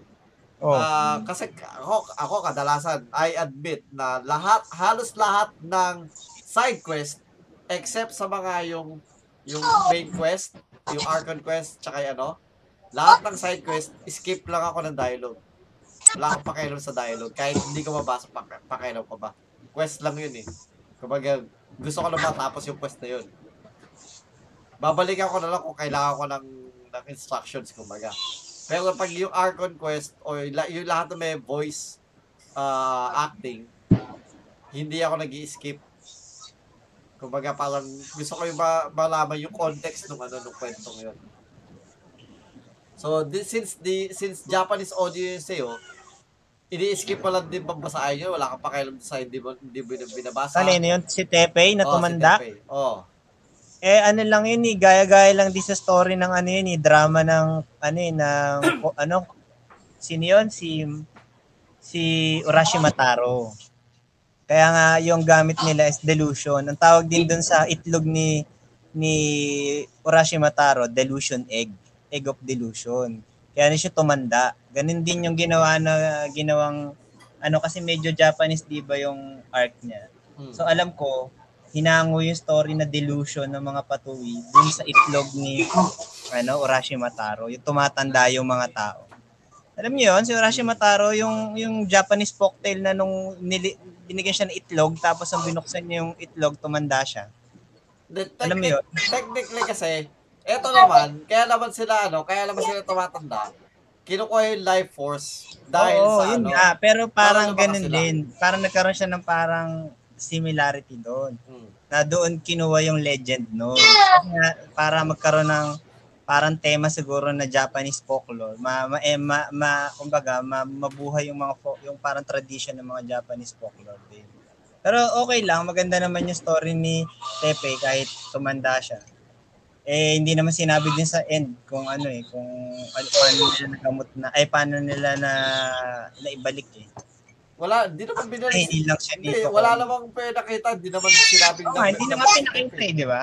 Oh. ah, kasi ako, ako kadalasan, I admit na lahat, halos lahat ng side quest, except sa mga yung yung main quest, yung Archon quest, tsaka yung ano, lahat ng side quest, skip lang ako ng dialogue. Wala akong pakialam sa dialogue. Kahit hindi ko mabasa, pak pakialam ko ba. Quest lang yun eh. Kumbaga, gusto ko lang matapos yung quest na yun. Babalikan ko na lang kung kailangan ko ng, ng instructions, kumbaga. Pero pag yung Archon quest, o yung, la- yung lahat na may voice uh, acting, hindi ako nag skip Kumbaga parang gusto ko yung ma- malaman yung context ng ano ng kwentong yun. So this, since the since Japanese audio yung sa'yo, ini-skip mo lang din babasahin yun, wala kang pakialam sa hindi mo hindi mo binabasa. Kanino yun? Si Tepe na si tumanda? Tepe. Oo. Eh, ano lang yun eh. Gaya-gaya lang din sa story ng ano yun eh. Drama ng, ano eh, ng, ano, sino yun? Si, si Urashi Mataro. Kaya nga yung gamit nila is delusion. Ang tawag din dun sa itlog ni ni Urashi Mataro, delusion egg. Egg of delusion. Kaya na siya tumanda. Ganun din yung ginawa na ginawang ano kasi medyo Japanese 'di ba yung arc niya. Hmm. So alam ko, hinango yung story na delusion ng mga patuwi dun sa itlog ni ano, Urashi-Mataro, yung tumatanda yung mga tao. Alam niyo yun, si Urashi-Mataro, yung, yung Japanese folktale na nung nili, binigyan siya ng itlog, tapos ang binuksan niya yung itlog, tumanda siya. The, Alam technic- yun? technically kasi, eto naman, kaya naman sila ano, kaya naman sila tumatanda, kinukuha yung life force dahil Oo, sa yun ano. nga. Pero parang ganun sila. din. Parang nagkaroon siya ng parang similarity doon. Hmm. na doon kinuha yung legend no. Nga, para magkaroon ng parang tema siguro na Japanese folklore. Ma, ma, eh, ma, ma kumbaga, ma, mabuhay yung mga fo- yung parang tradition ng mga Japanese folklore din. Pero okay lang, maganda naman yung story ni Tepe kahit tumanda siya. Eh hindi naman sinabi din sa end kung ano eh, kung ano, paano nila nagamot na, ay paano nila na naibalik eh. Wala, di naman Ay, binalik. hindi lang siya Hindi, dito. wala namang pinakita, di naman sinabing nga, hindi naman pinakita eh, di ba?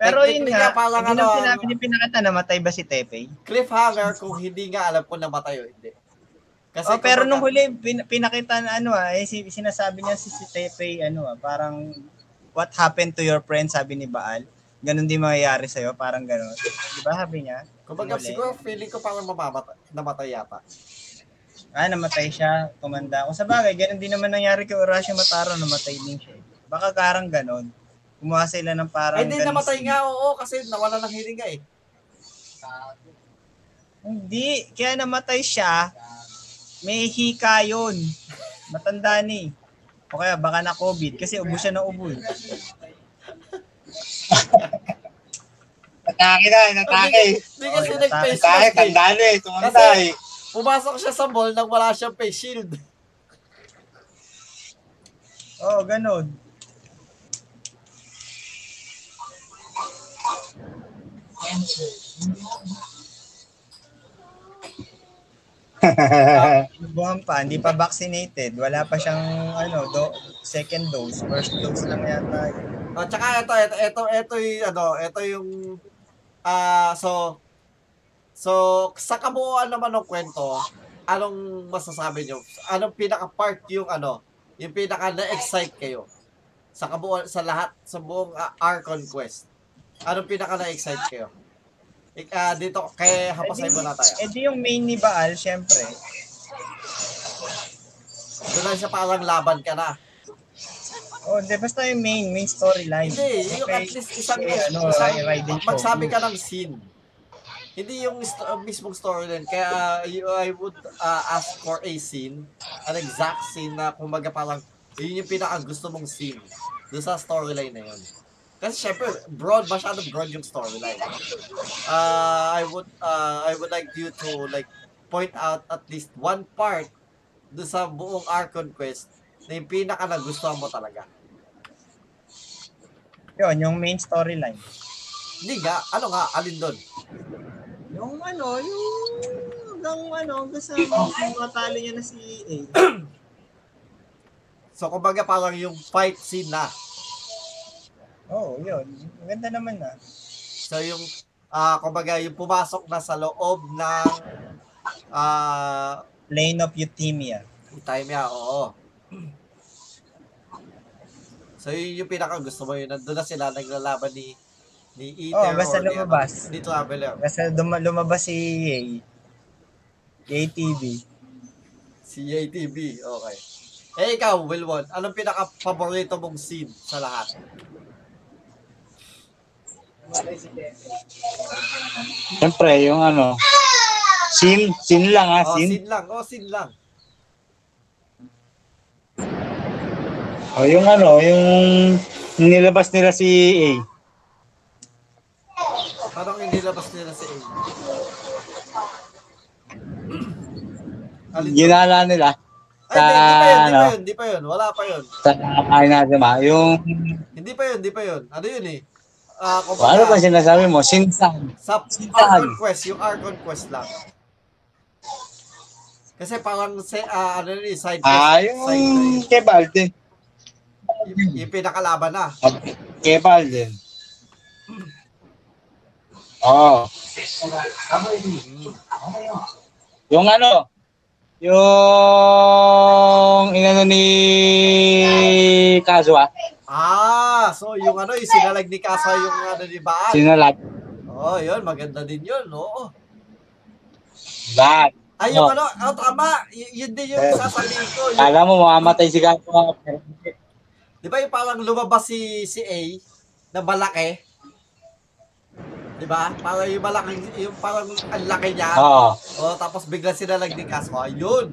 Pero yun nga, parang hindi ano, sinabi ni pinakita namatay ba si Tepe? Cliffhanger kung hindi nga alam kung namatay o hindi. Kasi Oh, pero nung huli, pin- pinakita na ano ah, eh, si, sinasabi niya si, si Tepe, ano ah, parang what happened to your friend, sabi ni Baal. Ganon din mangyayari sa'yo, parang ganon. Di ba sabi niya? Kumbaga, siguro feeling ko parang mamamatay, namatay yata. Ah, namatay siya, tumanda. Kung sa bagay, ganon din naman nangyari kay Urashi Mataro, namatay din siya. eh. Baka karang ganon. Kumuha sila ng parang hindi ganon namatay nga, oo, kasi nawala ng hininga eh. Hindi, kaya namatay siya, may hika yun. Matanda ni. O kaya baka na COVID kasi ubo siya na ubo. eh. Natake na, natake. Hindi kasi nag-face Natake, mask eh. tandaan eh. Tumanda Kasi- eh. Pumasok siya sa mall nang wala siyang face shield. Oo, oh, ganun. Buwan pa, hindi pa vaccinated. Wala pa siyang ano, do, second dose. First dose lang yata. yun. O, tsaka ito, ito, ito, ito yung, ano, ito yung, ah, so, so, sa kabuuan naman ng kwento, anong masasabi nyo? Anong pinaka-part yung, ano, yung pinaka na-excite kayo? Sa kabuuan, sa lahat, sa buong uh, Archon Quest. Anong pinaka na-excite kayo? Ik, ah, dito, kay Hapasay mo na tayo. Eh di yung main ni Baal, syempre. Doon lang siya parang laban ka na. Oh, di basta yung main, main storyline. Hindi, yung Okay. at least isang, Eh, ano, isang Shogun. magsabi ka ng scene. Hindi yung sto- uh, mismong storyline. Kaya uh, you- I would uh, ask for a scene, an exact scene na kumbaga parang yun yung pinaka gusto mong scene doon sa storyline na yun. Kasi syempre, broad, masyadong broad yung storyline. Uh, I would uh, I would like you to like point out at least one part doon sa buong Archon Quest na yung pinaka nagustuhan mo talaga. Yun, yung main storyline. Hindi nga, ano nga, alin doon? Yung ano, yung hanggang ano, hanggang sa matalo niya na si A. So, kumbaga parang yung fight scene na. Oh, yun. Maganda naman na. So, yung, ah kumbaga, yung pumasok na sa loob ng, ah, Lane of Euthymia. time niya, oo. So, yun yung pinaka gusto mo yun. Nandun na sila naglalaban ni ni Ether basta or ni, lumabas. ano, ni Traveler. Kasi dum- lumabas si A. ATV. Si ATB, okay. Eh, ikaw, Wilwon, anong pinaka-paborito mong scene sa lahat? Siyempre, yung ano, sin, sin lang ha, Oh, sin. scene lang. Oh, scene lang. O yung ano, yung nilabas nila si A. Parang hindi labas nila si A. Alin doon? Ginala nila Ay, hindi, hindi pa yun, hindi ano? pa yun, hindi pa yun. Wala pa yun. sa ay natin ba? Yung, Hindi pa yun, hindi pa yun. Ano yun eh? Ah, o, ano ba sinasabi mo? Sinsan. sa Saan? Archon Quest, yung Archon Quest lang. Kasi parang, se, ah, ano yun eh, side quest. Ah, side yung kay Balde. yung, yung pinakalaban na. Kepal din. Oo. Yung ano, yung inano ni Kazwa, Ah, so yung ano, yung sinalag ni Kasa yung ano ni Baal. sinalat. Oh, yun, maganda din yun, oo. Bad. Ay, yung Oh. ano, oh, tama, y- yun din yung sasabihin ko. Yung, Kala mo mamamatay si Kazwa. di ba yung parang lumabas si, si A na malaki? Di ba? Parang yung malaki, yung parang ang laki niya. Oo. Oh, tapos bigla sinalag ni Kaswa. Yun.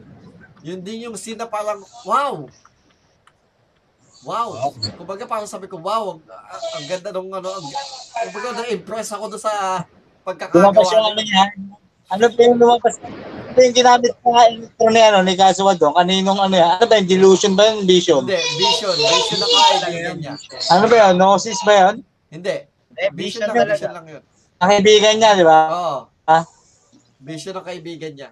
Yun din yung scene na parang, wow. Wow. Kumbaga parang sabi ko, wow, ang, ang, ganda nung ano, ang, kumbaga na-impress ako doon sa Lumabas yung ano pagkakagawa. niya. Ano pa yung lumabas? Ano yung ginamit ko nga intro ni ano, ni Kazwa doon? Kaninong ano yan? Ano ba yung delusion ba yun? Vision? Hindi, vision. Vision na kaibigan niya. Ano ba yun? Gnosis ba yun? Hindi. Eh, Vision vision lang, talaga. vision lang yun. Ang kaibigan niya, di ba? Oo. Ha? Vision ng kaibigan niya.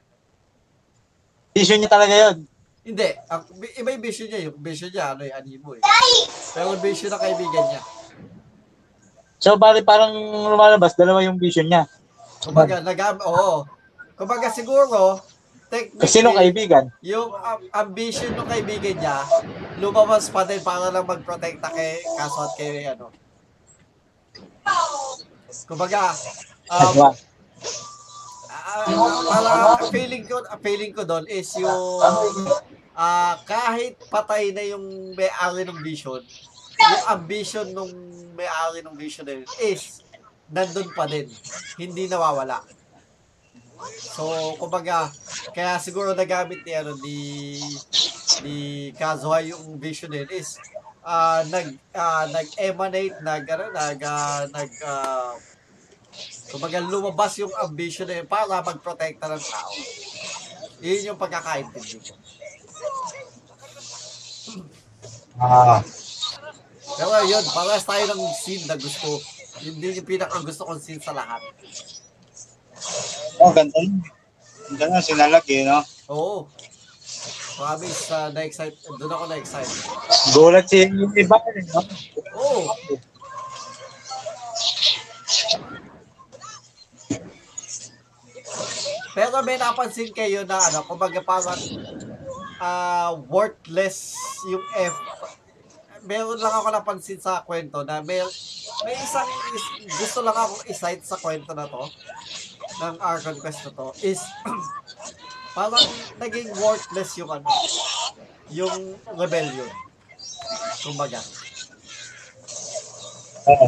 Vision niya talaga yun. Hindi. Ang, iba yung vision niya. Yung vision niya, ano yung animo eh. Pero yung vision ng kaibigan niya. So, bali parang lumalabas, dalawa yung vision niya. Kumbaga, nagam, oo. Kumbaga siguro, technically, Sino kaibigan? yung um, ambition ng kaibigan niya, lumabas pa din para lang magprotekta kay Kaso at kay ano. Kumbaga, um, Ah, para feeling ko, feeling ko doon is yung ah kahit patay na yung may-ari ng vision, yung ambition nung may-ari ng vision is nandun pa din. Hindi nawawala. So, kumbaga, kaya siguro nagamit ni ano ni ni Kazuha yung vision din is ah nag ah, nag-emanate nag ano, nag ah, nag ah, kumbaga lumabas yung ambition na yun para magprotekta ng tao. Yun yung pagkakaintindi ko. Ah. Pero yun, para tayo ng scene na gusto. Yun din yung pinaka gusto kong scene sa lahat. Oh, ganda yun. Ganda na, sinalag eh, no? Oo. Promise, uh, na-excite. Doon ako na-excite. Gulat si iba, no? Oo. Pero may napansin kayo na ano, kumbaga parang ah worthless yung F. Meron lang ako napansin sa kwento na may, may isang is- gusto lang ako i-cite sa kwento na to ng Archon Quest na to is parang naging worthless yung ano yung rebellion. Kumbaga, Oo.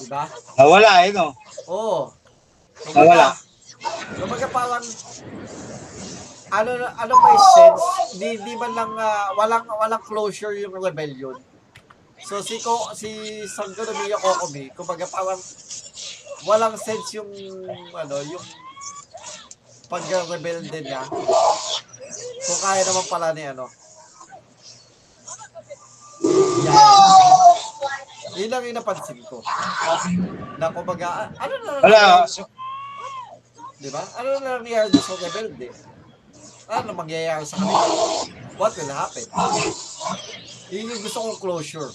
di ba? Nawala eh, no? Oo. Nawala. Kumbaga parang ano ano pa yung sense? Di di man lang ah, walang walang closure yung rebellion. So si ko si Sanggol Miya Kokomi, kumbaga parang walang sense yung ano yung pag-rebel din niya. Kung kaya naman pala ni ano. Yan. Yun lang yung napansin ko. Na kumbaga, ah, ano na Wala. So, Di ba? Ano na nangyayari sa rebelde? Ano mangyayari sa kanila? What will happen? Yun yung gusto kong closure.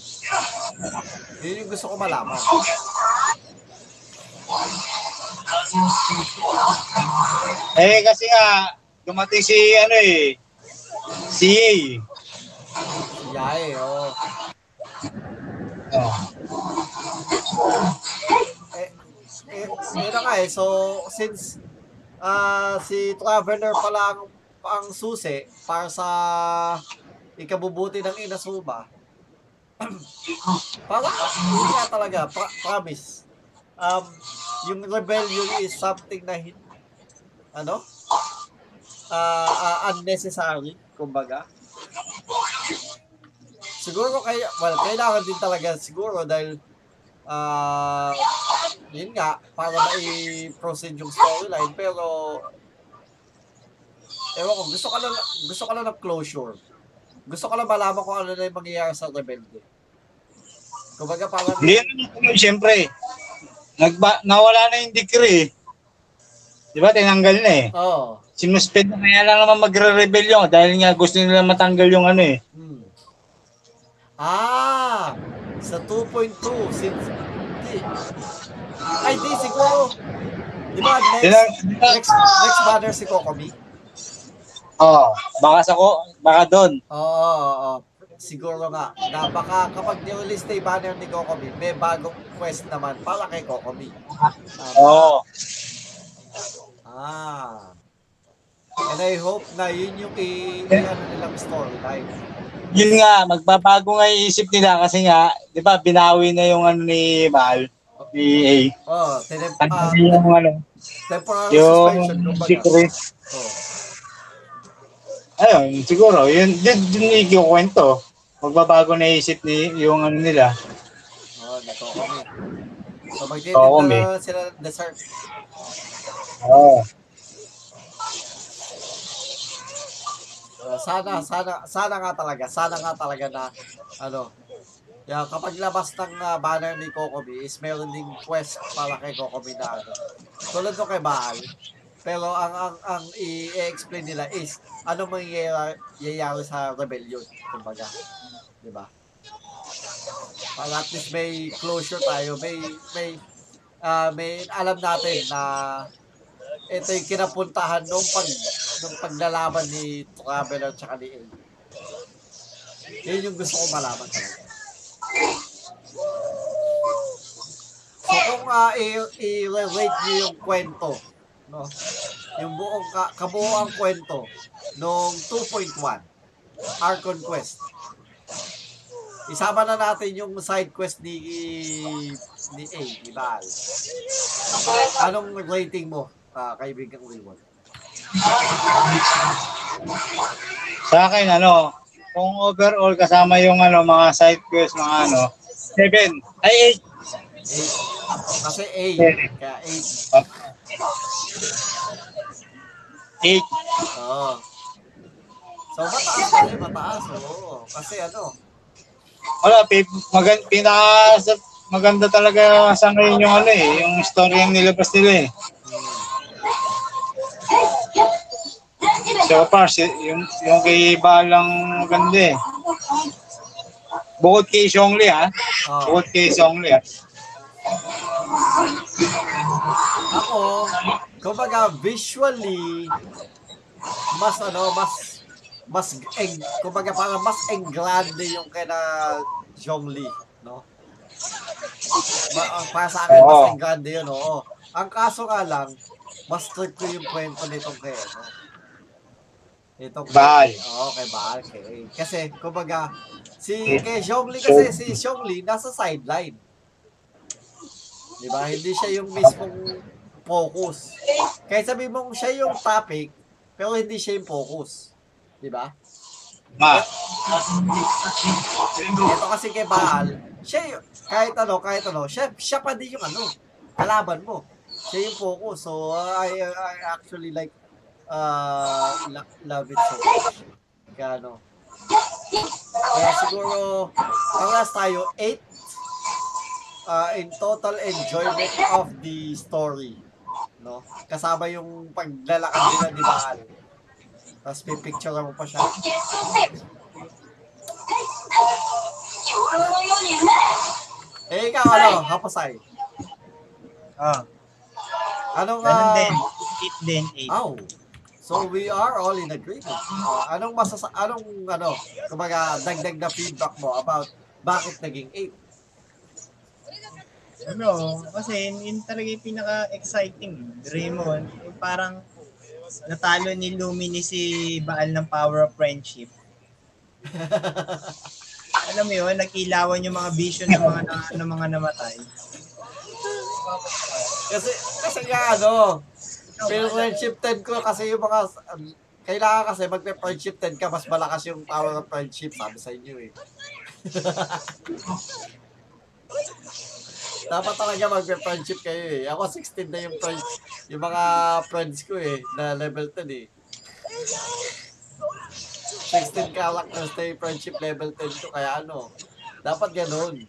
Yun yung gusto ko malaman. eh, kasi nga, dumating si, ano eh, si A. Yae, oh. Oh. Eh, eh, yun na nga eh. So, since ah si Traveler pala ang, ang susi para sa ikabubuti ng Inasuba, yun nga talaga, pra- promise. Um, yung rebellion is something na hin- ano? ah ah, unnecessary, kumbaga. Siguro kaya, well, kailangan din talaga siguro dahil ah yun nga, para ma-proceed yung storyline, pero ewan ko, gusto ko lang, gusto ko lang ng closure. Gusto ko lang malaman kung ano na yung mangyayari sa rebelde. Kumbaga parang, Hindi naman, siyempre, nagba, nawala na yung decree. Di ba, tinanggal na eh. oh, Sinuspend na kaya lang naman magre-rebel dahil nga gusto nila matanggal yung ano eh. hmm. Ah! Sa 2.2 since di. Ay, di siguro. Di ba next next next banner si Kokomi? Oh, baka sa ko, baka doon. Oo, oo, oo. Siguro nga na baka kapag ni-release na banner ni Kokomi, may bagong quest naman para kay Kokomi. Oo. Ah. And I hope na yun yung i- i- ano nilang storyline. Yun nga, magbabago nga yung isip nila kasi nga, di ba, binawi na yung ano ni Mahal, ni A. Oh, Ano ah, yung ano, temporary yung suspension, kumbaga. secret. Oh. Ayun, siguro, yun, yun, yun yung kwento. Magbabago na isip ni, yung ano nila. Oh, nito kami. So, Oo, magtitinda kami. na sila dessert. Oo. Uh, sana, sana, sana nga talaga, sana nga talaga na, ano, yeah, kapag labas ng ah, banner ni Kokomi is meron ding quest para kay Kokomi na ano. Tulad nung kay Baal. Pero ang ang ang i-explain nila is ano mangyayari sa rebellion, kumbaga. 'Di ba? Para at least may closure tayo, may may ah, may alam natin na ito yung kinapuntahan nung pag nung paglalaban ni Traveler tsaka ni El. Yun yung gusto ko malaman talaga. So kung uh, i- i-relate niyo yung kwento, no? Yung buong ka- kabuoang kwento nung 2.1 Archon Quest. Isama na natin yung side quest ni ni A, ni Baal. Anong rating mo, uh, kaibigang Wilwon? Sa akin, ano, kung overall kasama yung ano, mga side quest, mga ano, 7, ay 8. Kasi A, kaya 8. 8. Oo. So, mataas kasi, mataas. Oo. Kasi ano, Wala, pi- magan, pinaka, maganda talaga sa ngayon yung ano eh, yung story yung nilabas nila eh. So far, si, yung, yung kay Balang maganda eh. Bukod kay Xiongli ha, oh, bukod kay Xiongli ha. ako, kumbaga, visually, mas ano, mas, mas, eng, kumbaga, parang mas engrande yung kina Zhongli, no? Ma, ang para sa akin, mas Oo. engrande yun, oo. Ang kaso nga lang, mas ko yung kwento nitong kay, ano, Itong Baal. Oo, kay Baal. Kay, kasi, kumbaga, si kay Zhongli kasi, si Zhongli nasa sideline. Di ba? Hindi siya yung mismong focus. Kaya sabi mong siya yung topic, pero hindi siya yung focus. Di ba? Ma, Ito kasi kay Baal, siya yung, kahit ano, kahit ano, siya, siya pa din yung ano, kalaban mo. Siya yung focus. So, I, I actually like, uh, lo- love it so much. Kaya ano, kaya siguro, parehas tayo, 8 uh, in total enjoyment of the story. No? Kasama yung paglalakad nila ni Baal. Tapos pipicture mo pa siya. Eh, ikaw ano, hapasay. Oh, Anong, ganun ah, din. 8 din, 8. Oh. So we are all in agreement. Uh, anong masasa anong ano, kumbaga dagdag na feedback mo about bakit naging 8? Ano, kasi yun talaga yung pinaka-exciting. Raymond, yung parang natalo ni Lumini si Baal ng power of friendship. Alam mo yun, nag-ilawan yung mga vision ng mga, na, ng mga namatay. Kasi kasi nga ano, pero friendship 10 ko kasi yung mga um, kailangan kasi magpe-friendship 10 ka mas malakas yung power of friendship sabi sa inyo eh. Dapat talaga magpe-friendship kayo eh. Ako 16 na yung friend, yung mga friends ko eh na level 10 eh. 16 characters na yung friendship level 10 ko kaya ano, dapat ganun.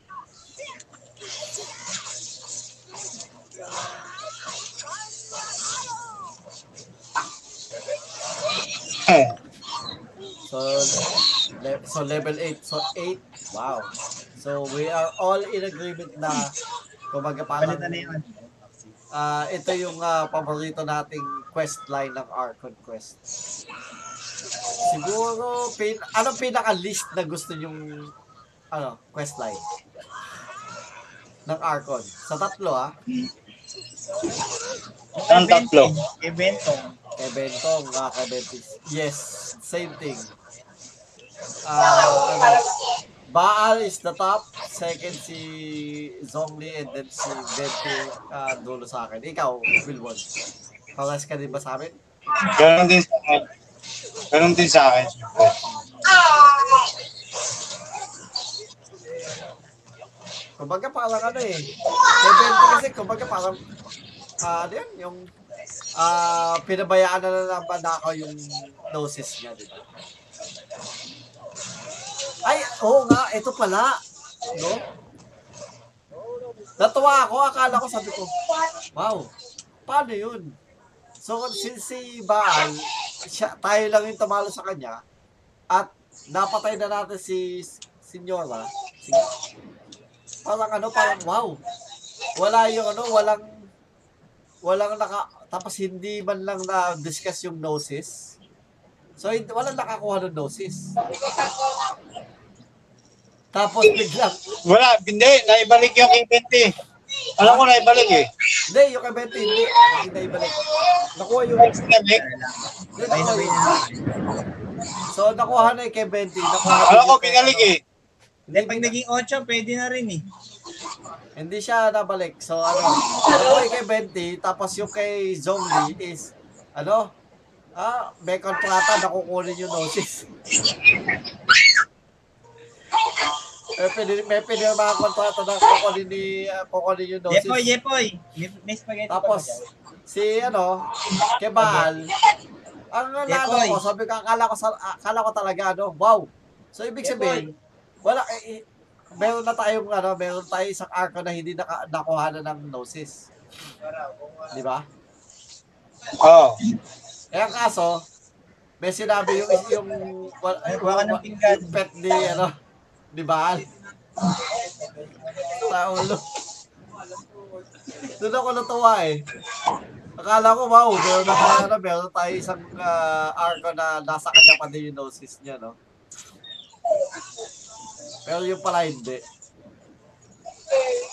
So, le- so level 8. So 8 Wow. So, we are all in agreement na kumbaga parang na yun. ah, ito yung ah, paborito nating quest line ng Archon Quest. Siguro, pin, anong pinaka-list na gusto nyong ano, quest line? Ng Archon. Sa tatlo, ah. Ang tatlo. Evento. Kay Bentong, ah, kay Bentis. Yes, same thing. Ah, ano, Baal is the top, second si Zhongli, and then si Benti ah, dulo sa akin. Ikaw, Wilwon. Paras ka din ba sa amin? Ganon din sa akin. Ganon din sa akin. Kumbaga parang ano eh. Kay kasi, kumbaga parang, ano yun, yung, ah, pinabayaan na na ng Banakaw yung noses niya, di ba? Ay, oo nga, ito pala. No? Natuwa ako, akala ko sabi ko, wow, paano yun? So, since si Baal, siya, tayo lang yung tumalo sa kanya, at napatay na natin si Senyora, si, parang ano, parang wow. Wala yung ano, walang, walang naka, tapos hindi man lang na-discuss yung gnosis. So, hindi, walang nakakuha ng gnosis. Tapos biglang, Wala, hindi. Naibalik yung K20. Alam ko naibalik eh. hindi, yung kay Bente, hindi, hindi na ibalik. Nakuha yung, Naibalik. hindi, nakuha sabi yung, na. so nakuha na yung kay Bente, nakuha na Alam ko kay- pinalik eh. Hindi, pag naging 8, pwede na rin eh. Hindi siya nabalik. So, ano, yung kay Bente, tapos yung kay Zongli is, ano, ah, may kontrata, nakukunin yung notice. May pwede, may yung mga kontrata na kukunin ni, uh, kukunin yung notice. Yepoy, yepoy. May, spaghetti Tapos, si ano, kay Baal, ang nalo ko, sabi ko, akala ko, akala ko talaga, ano, wow. So, ibig sabihin, wala, eh, eh, meron na tayong, ano, meron tayo isang arco na hindi naka, nakuha na ng gnosis. Di ba? Oo. Eh, ang kaso, may sinabi yung, yung, wal- Ay, kuha ka ng pinggan. yung pet ni, ano, ni Baal. Sa ulo. Doon ako natuwa eh. Akala ko, wow, meron na tayo, ano, meron tayo isang ah, arco na nasa kanya pa din yung gnosis niya, no? Pero yung pala hindi.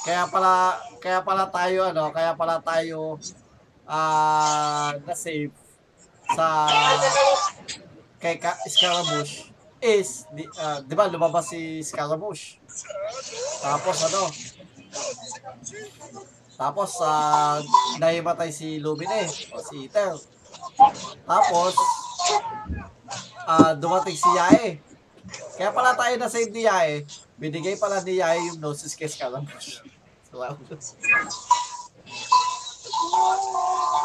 Kaya pala, kaya pala tayo, ano, kaya pala tayo ah na-save sa kay Ka- Scaramouche is, di, ah, di ba, lumabas si Scaramouche. Tapos ano, tapos, ah, nahimatay si Lumine o si Iter. Tapos, ah, dumating si Yae. Kaya pala tayo na save ni Yae. Binigay pala ni Yae yung gnosis kay Scaramouche. Wow.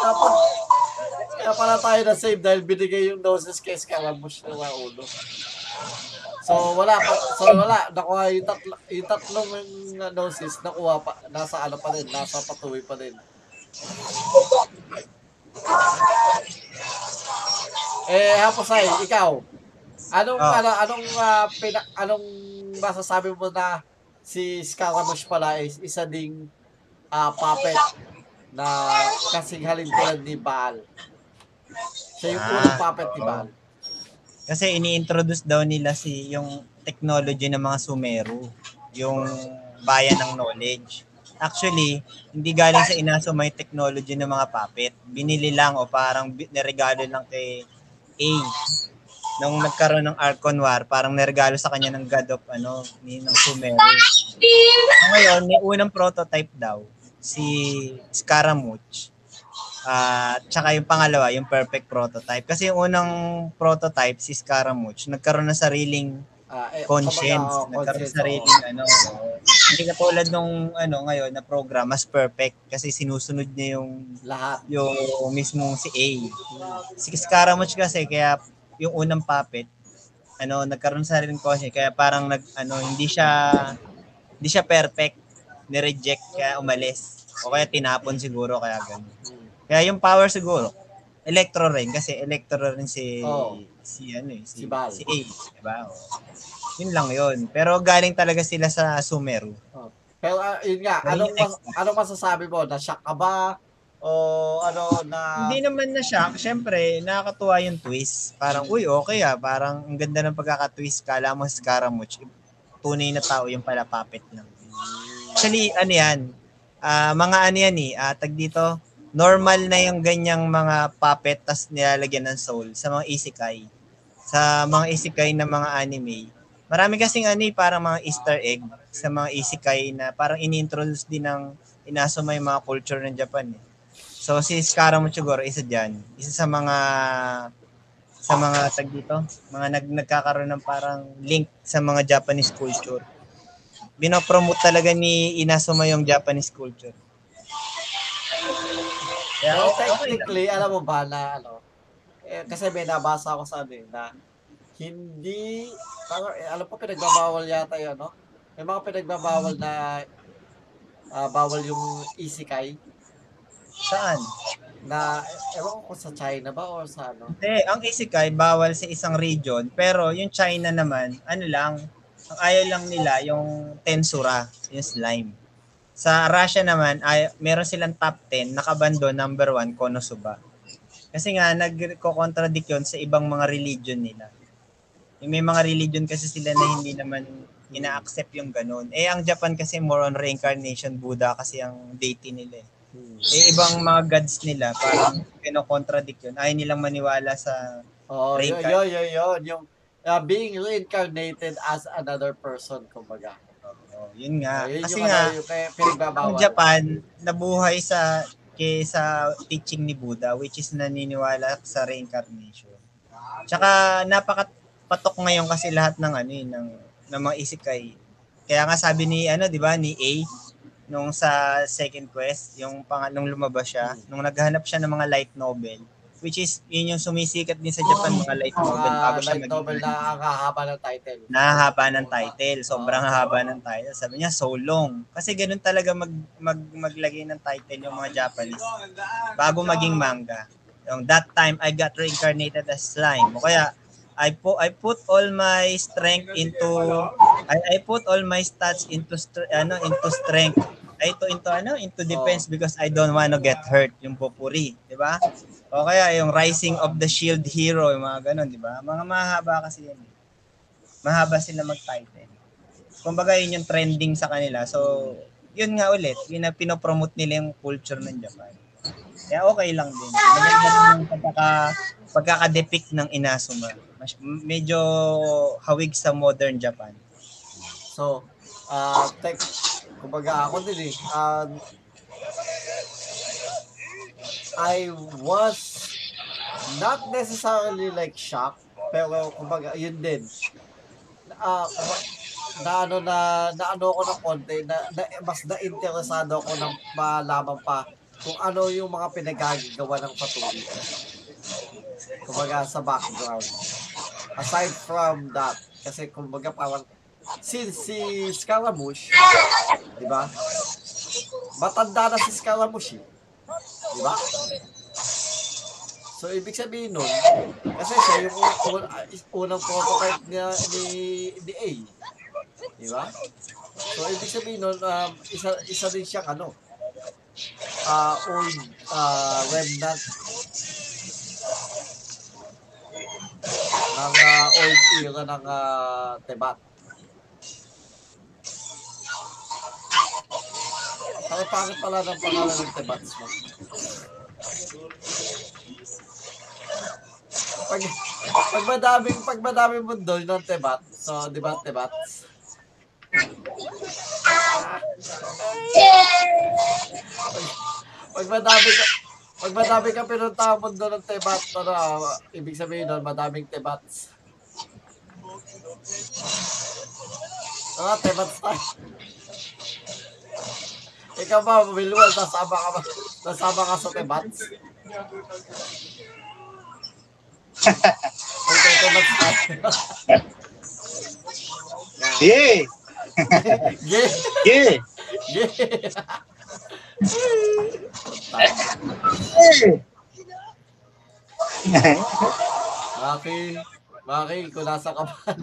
Tapos, kaya pala tayo na save dahil binigay yung gnosis kay Scaramouche na ulo. So wala pa, so wala, nakuha yung, tatlo, yung tatlong yung gnosis, nakuha pa, nasa ano pa din, nasa patuloy pa din. Eh, Haposay, ikaw, anong, Ah. ano, anong, ah, pina, anong masasabi mo na si Scaramouche pala is isa ding ah, puppet na kasing halin tulad ni Baal. Siya yung Ah, unang puppet ni. Baal. Kasi ini-introduce daw nila si yung technology ng mga Sumeru, yung bayan ng knowledge. Actually, hindi galing sa inaso may technology ng mga puppet. Binili lang o parang niregalo lang kay A. Nung nagkaroon ng Archon War, parang niregalo sa kanya ng God of ano, ni ng Sumeru. So ngayon, may unang prototype daw, si Scaramouche. Ah, tsaka yung pangalawa, yung perfect prototype. Kasi yung unang prototype, si Scaramouche, nagkaroon ng sariling Ah, eh, conscience, kumbaga, oh, nagkaroon ng sariling ano. Hindi katulad nung ano ngayon na program, mas perfect kasi sinusunod niya yung lahat. yung mismong si A. Si Scaramouche kasi kaya yung unang puppet ano nagkaroon sa sariling conscience kaya parang nag ano hindi siya hindi siya perfect ni-reject kaya umalis o kaya tinapon siguro kaya ganun. Kaya yung power siguro, electro rin kasi electro rin si Oo. si ano eh, Si si, Val. si A, di ba? Oo. Yun lang yun. Pero galing talaga sila sa Sumeru. Pero ah, yun nga, anong, mas, anong masasabi mo? Na-shock ka ba? O ano na... Hindi naman na shock. Siyempre, nakakatuwa yung twist. Parang, uy, okay ah. Parang ang ganda ng pagkaka-twist. Kala mo Scaramouche. Tunay na tao yung pala puppet lang. Actually, ano yan? Ah, mga ano yan eh. ah, tag dito, normal na yung ganyang mga puppet tas nilalagyan ng soul sa mga isekai. Sa mga isekai na mga anime. Marami kasing ano eh, parang mga easter egg sa mga isekai na parang ini-introduce din ng inasuma yung mga culture ng Japan eh. So si Scaramouche siguro isa diyan. Isa sa mga sa mga tag dito, mga nag nagkakaroon ng parang link sa mga Japanese culture. Binopromote talaga ni Inazuma yung Japanese culture. Okay lang. technically, alam mo ba na ano, eh, kasi may nabasa ako sa ano eh, na hindi, parang, eh, alam ko pinagbabawal yata yun, no? May mga pinagbabawal na ah, bawal yung isekai Saan? na, ewan ko sa China ba or sa ano. Hindi, ang isekai bawal sa isang region, pero yung China naman, ano lang, ang ayaw lang nila yung tensura, yung slime. Sa Russia naman, ay, meron silang top 10, nakabando number 1, Konosuba. Kasi nga, nagko-contradict yun sa ibang mga religion nila. Yung may mga religion kasi sila na hindi naman ina-accept yung ganun. Eh, ang Japan kasi more on reincarnation, Buddha kasi ang deity nila eh. Eh, ibang mga gods nila, parang kino-contradict yun. Ayaw nilang maniwala sa Oo, yun, yun, yun, yun, yung ah, being reincarnated as another person, kumbaga. Oh, yun nga. Yun Kasi yung, nga, ano, yung pinagbabawal. Japan, nabuhay sa kay sa teaching ni Buddha, which is naniniwala sa reincarnation. Tsaka napakapatok ngayon kasi lahat ng ano eh, ng, ng mga isekai. Kaya nga sabi ni ano, 'di ba, ni A nung sa second quest, yung pang nung lumabas siya, nung naghahanap siya ng mga light novel, which is yun yung sumisikat din sa Japan mga light novel bago Mga siya light maging novel na ang hahaba ng title. nahahaba ng title. Sobrang haba ng title. Sabi niya, so long. Kasi ganun talaga mag, mag, maglagay ng title yung mga Japanese. Bago maging manga. Yung that time, I got reincarnated as slime. O kaya, I put I put all my strength into I, I put all my stats into ano into strength ay to into ano into defense because I don't want to get hurt yung popuri, di ba? O kaya yung rising of the shield hero yung mga ganun, di ba? Mga mahaba kasi eh mahaba sila mag-title. Kumbaga yun yung trending sa kanila. So, yun nga ulit, yun na pinopromote nila yung culture ng Japan. Kaya okay lang din. Maganda yung pagkaka, pagkaka-depict ng Inazuma. Medyo hawig sa modern Japan. So, ah, tek, kumbaga ako din eh. Um, I was not necessarily like shocked, pero kumbaga, yun din. Kumbaga, na ano na na ano ko ng konti na, na mas na-interesado ako ng malaman pa kung ano yung mga pinagagawa ng patuloy. Kumbaga sa background. Aside from that, kasi kumbaga parang since si Scaramouche, di ba? Matanda na si Scaramouche, eh. di ba? So, ibig sabihin nun, kasi siya yung un- un- unang prototype niya ni, ni A. Di ba? So, ibig sabihin nun, um, isa, isa din siyang ano, uh, old uh, remnant ng uh, old era ng uh, Tebat. Ang pangit pala ng pangalan ng Tebats. Pag, pag madaming, pag madaming mundo ng Tebat, so, di ba, Tebats? Pag, pag madami pag madami ka pinunta ang mundo ng Tebat, ano, ibig sabihin nun, madaming Tebats. Ah, Tebats tayo. Ikaw ba, Wilwal, nasama ka ba? Nasama ka sa Tebats? Okay, Tebats tayo. Yeah! Yeah! Yeah! Yeah! Maki, Maki, kung nasa ka man.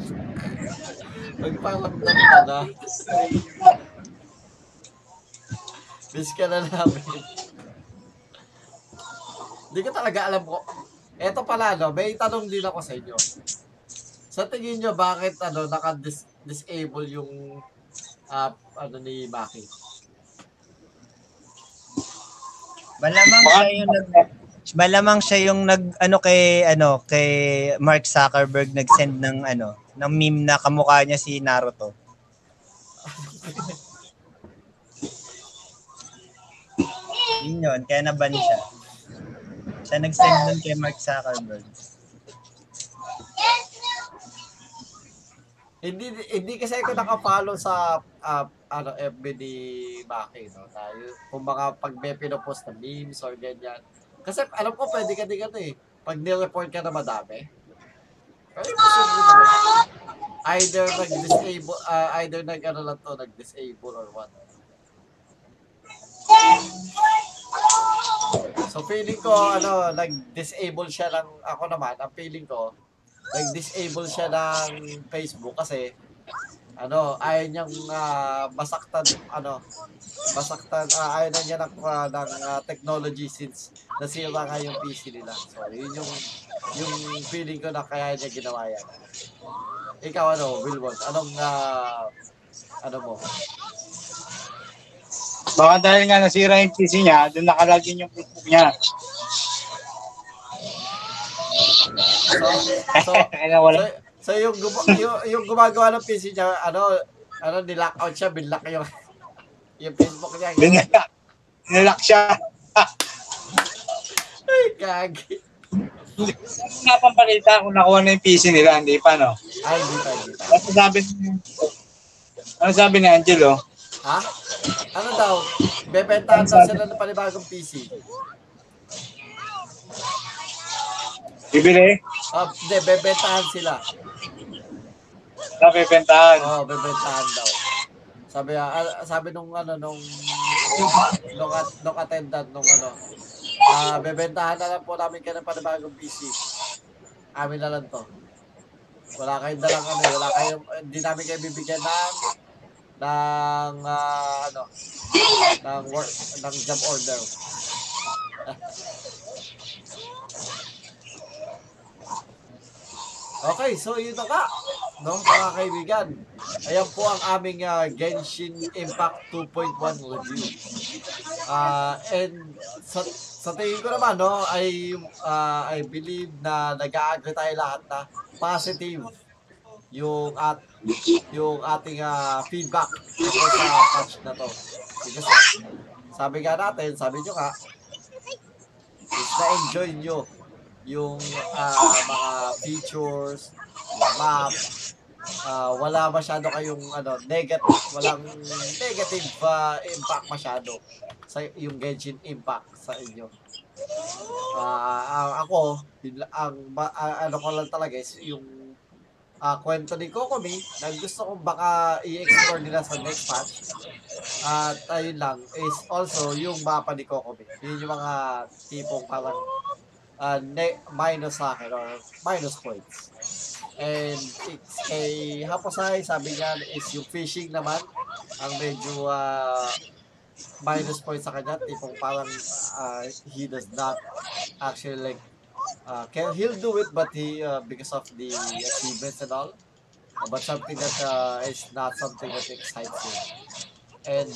Magparamdam ka na. Miss ka na namin. Hindi ko talaga alam ko. Eto pala, no, may tanong din ako sa inyo. Sa tingin nyo, bakit ano, naka-disable yung ah, ano ni Maki? Malamang siya yung nag Malamang siya yung nag ano kay ano kay Mark Zuckerberg nag-send ng ano ng meme na kamukha niya si Naruto. Yun yun, kaya naban siya. Siya nag-send dun kay Mark Zuckerberg. Hindi hindi kasi ako naka-follow sa ah, ano FB ni Maki, no. Tayo, kung baka pag may pinopost na memes or ganyan. Kasi alam ko pwede ka din ano eh. Pag nireport ka na madami. Pero posible naman. Either nag-disable, ah, either nag ano lang to, nag-disable or what. So feeling ko ano, nag-disable siya lang ako naman. Ang feeling ko, nag-disable siya ng Facebook kasi ano, ayaw niyang ah, masaktan ano, masaktan ah, ayaw na niya ng, ah, ng ah, technology since nasira nga yung PC nila. So, yun yung yung feeling ko na kaya niya ginawa yan. Ikaw ano, Wilwon, anong ah, ano mo? Baka dahil nga nasira yung PC niya, doon nakalagin yung Facebook niya. So, so, so, so yung, guma- yung, yung gumagawa ng PC niya, ano, ano, nilock out siya, binlock yung, yung Facebook niya. Binilak. Binilak siya. Ay, gagi. Hindi nga pampalita kung nakuha na yung PC nila, hindi pa, no? Ay, hindi pa, hindi pa. Kasi sabi ni, ano sabi ni Angelo? Ha? Ano daw? Bebentahan daw sila ng panibagong PC. Bibili? Ah, hindi, bebentahan sila. Napipentahan. Oo, oh, bebentahan daw. Sabi, ah, sabi nung ano, nung, nung, at, nung attendant, nung ano, ah, bebentahan na lang po namin kayo ng panibagong PC. Amin na lang to. Wala kayong dalang ano, wala kayong, hindi namin kayo bibigyan ng, ng, ah, ano, ng work, ng job order. Okay, so yun na nga, no, mga kaibigan. Ayan po ang aming ah, Genshin Impact 2.1 review. Ah, and sa, sa tingin ko naman, no, I, ah, I believe na nag-agree tayo lahat na positive yung at yung ating ah, feedback sa patch na to. Because sabi nga natin, sabi nyo nga, is na-enjoy nyo yung ah, mga features, yung map, ah, wala masyado kayong ano, negative, walang negative ah, impact masyado sa yung Genshin Impact sa inyo. Ah, ako, ang ah, ano ko lang talaga is yung ah, kwento ni Kokomi na gusto kong baka i-explore nila sa next patch. At ayun lang, is also yung mapa ni Kokomi. Yun yung mga tipong parang uh, minus sa akin or minus points. And it's kay Haposay, sabi niya is yung fishing naman ang medyo uh, minus points sa kanya. Tipong parang uh, he does not actually like uh, can he'll do it but he uh, because of the achievements and all but something that uh, is not something that excites him and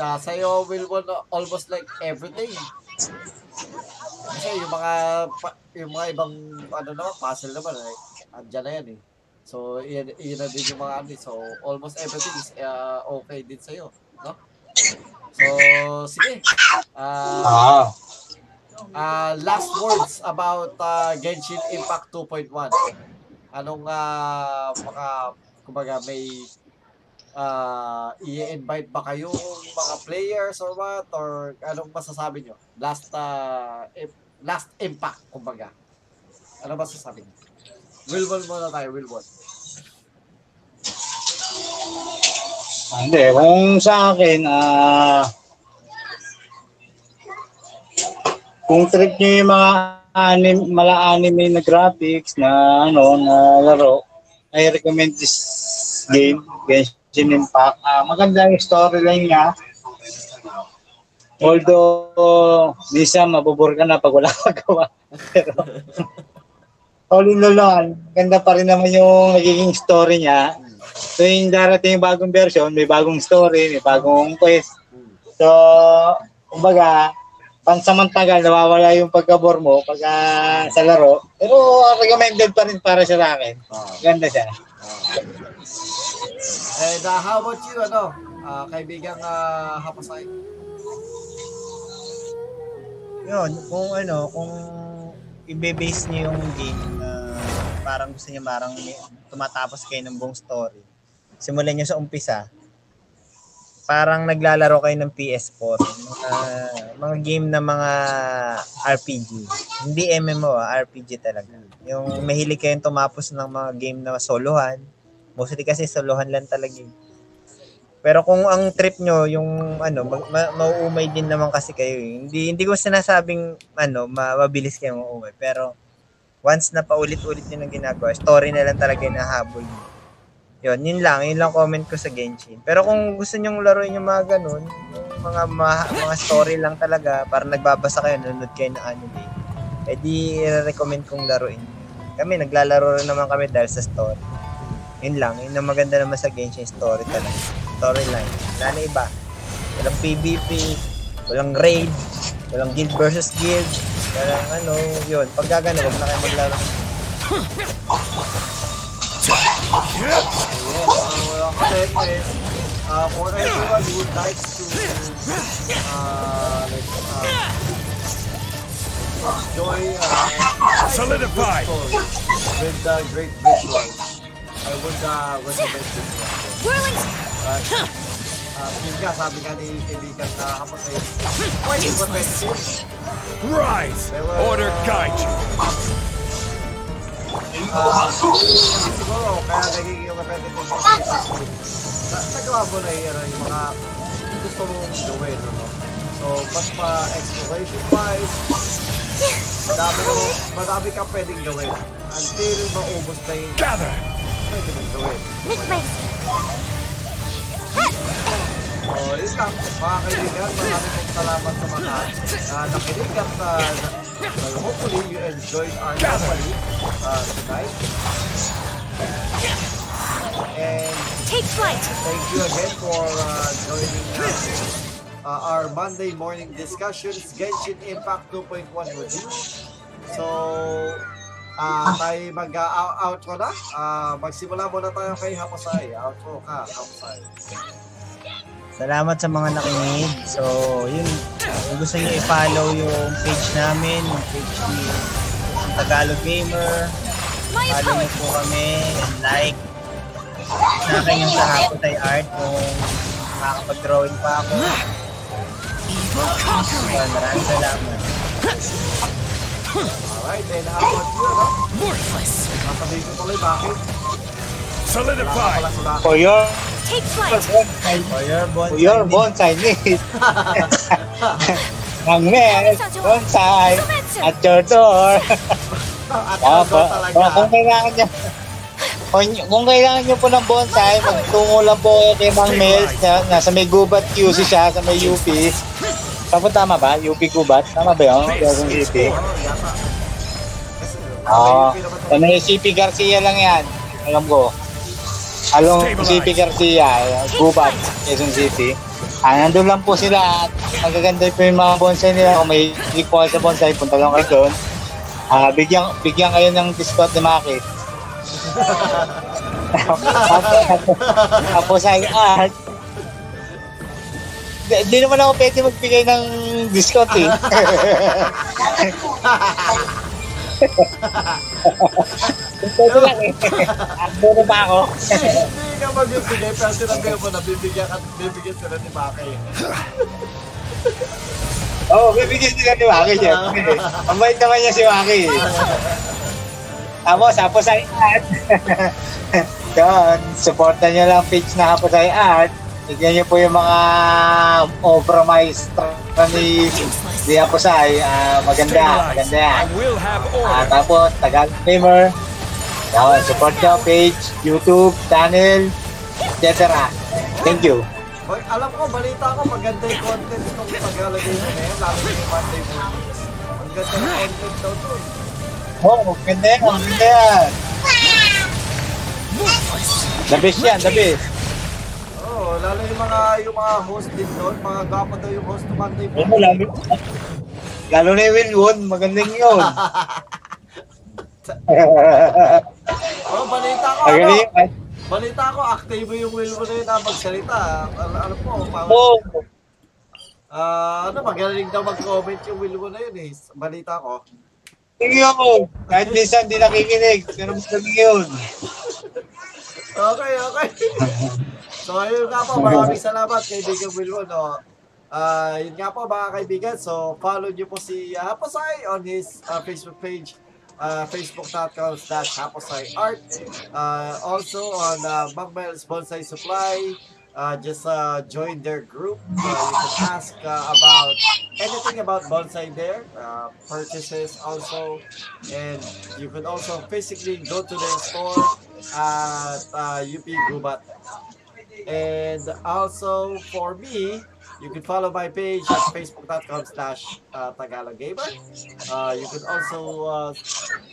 uh, sa'yo will want almost like everything kasi yung mga yung mga ibang ano naman puzzle naman eh andyan na yan eh so yun, yun na din yung mga ano so almost everything is uh, okay din sa'yo no so sige uh, Ah. Uh, last words about uh, Genshin Impact 2.1. Anong uh, mga, kumbaga, may uh, i-invite ba kayong mga players or what? Or anong masasabi nyo? Last, uh, im- last impact, kumbaga. Ano masasabi nyo? Wilwon muna tayo, Wilwon. Ah, Hindi, kung sa akin, ah, kung trip nyo yung mga anime, mga anime na graphics na ano, na laro, I recommend this game, Genshin Impact. Ah, maganda yung storyline niya. Although, minsan mabubur ka na pag wala kang magawa. Pero, all in all, ganda pa rin naman yung nagiging story niya. So, yung darating yung bagong version, may bagong story, may bagong quest. So, kumbaga, pansamantagal, nawawala yung pagkabor mo pag ah, sa laro. Pero recommended pa rin para sa akin. Ganda siya. And uh, how about you, ano? ah, kaibigang uh, Hapasay? Yun, kung ano, kung ibe-base niyo yung game na parang gusto niya parang tumatapos kayo ng buong story. Simulan niyo sa umpisa. Parang naglalaro kayo ng PS4. Mga, mga game na mga RPG. Hindi MMO, ah, RPG talaga. Yung mahilig kayong tumapos ng mga game na solohan. Mostly kasi solohan lang talaga yun. Pero kung ang trip nyo, yung ano, mag, ma, mauumay din naman kasi kayo. eh. Hindi hindi ko sinasabing ano, ma, mabilis kayo mauumay. Pero once na paulit-ulit nyo nang ginagawa, story na lang talaga yung nahabol nyo. Yun, yun lang. Yun lang comment ko sa Genshin. Pero kung gusto nyong laruin yung mga ganun, yung mga, ma, mga story lang talaga, para nagbabasa kayo, nanonood kayo ng anime, eh di recommend kong laruin. Kami, naglalaro rin naman kami dahil sa story. Yun lang. Yun ang maganda naman sa Genshin story talaga. Storyline. Wala na iba. Walang PvP, walang raid, walang guild versus guild, walang ano, yun. Pag gagano, wag na kayo maglaro. Yes, uh, uh, for everyone who would like to uh, like, uh, enjoy uh, Solidify. with the great visuals, I would uh, recommend this one. But, uh, yun nga, sabi nga ni kaibigan na kapag ay quite repetitive. Rise. Order guide you. Ah, siguro, kaya nagiging repetitive na nagawa mo na yun, yung mga gusto mong gawin, ano? So, mas pa-exploration wise, madami, madami ka pwedeng gawin until maubos na yung Gather. Mong gawin. So, yun lang, mga kaibigan, maraming pong salamat sa mga uh, nakinig at uh, hopefully you enjoyed our company uh, tonight. And Take flight. thank you again for uh, joining uh, uh, our Monday morning discussions, Genshin Impact 2.1 review. So, ah tayo mag-outro na. Ah, magsimula muna tayo kay Hapasay. Outro ka, Hapasay. Salamat sa mga nakinig. So, yun. Kung gusto niyo i-follow yung page namin, yung page ni Tagalog Gamer, follow niyo po kami and like. Sa akin yung sa Hakutay Art kung makakapag-drawing pa ako. So, maraming salamat. Alright, then how you, ano? Worthless. Masabihin ko tuloy bakit. Wala Solidify. For your Take flight. For your bonsai. for your bonsai needs. Ang Mel, bonsai, at your door. At ano pa, talaga. kung kailangan niyo, kung, kung kailangan niyo po ng bonsai, magtungo lang po kayo kay Mang Mel, na, nasa may gubat QC siya, sa may UP. Tapos tama ba? UP Gubat? Tama ba yun? Quezon City. Oo. Sa may CP Garcia lang yan. Alam ko. Along CP Garcia, Gubat, Quezon City. Ah, nandun lang po sila at magaganda po yung mga bonsai nila. Kung may hilig po sa bonsai, punta lang kayo doon. Ah, bigyan, bigyan kayo ng discount ni Maki. Tapos ay art. Di, di naman ako pwede magbigay ng discount eh. Pwede lang eh. Ano ba ako? Hindi ka magbibigay, pero sinabi mo na bibigyan at bibigyan sila ni Maki. Oo, oh, bibigyan sila ni Maki syempre. Ang bait naman niya si Maki. Tapos, tapos ay art. Yun, supportan niyo lang page na Hapos ay art. Tignan niyo po yung mga obra maestra ni ni Hapos ay. Ah, maganda, maganda yan. Ah, order. tapos, Tagalog Gamer. Yun, support nyo page, YouTube, channel. etc. Thank you. Hoy, alam ko, balita ko, maganda yung content ng Tagalog Gamer na yan, lalo yung Monday mornings. Ang ganda ng content daw. Oo, oh, ganda yan, ganda yan. The best yan, the best. Lalo yung mga, yung mga host din doon, mga gwapo daw yung host ng Monday Oo, lalo, lalo na yung Wilwon, magandang yun. Oh, balita ko, ano? Magaling yun. Balita ko, active yung will mo na yun na magsalita. Ano, ano po, pa- Oo. Ah, ano, magaling daw mag-comment yung will mo na yun eh. Balita ko. Yun. Kahit minsan di nakikinig, pero magaling yun. Okay, okay. so, ayun nga po, maraming salamat kaibigan Wilwon. No? Ah, yun nga po mga kaibigan. So, follow niyo po si uh, Haposay on his ah, Facebook page. Uh, facebook.com slash Haposay Art. Uh, also on uh, Magmel's Bonsai Supply. Uh, just uh, join their group. Uh, you can ask uh, about anything about bonsai there. Uh, purchases also. And you can also physically go to their store at uh, UP Gubat. And also for me, you can follow my page at facebook.com slash uh, Tagalog Gamer. Uh, you can also uh,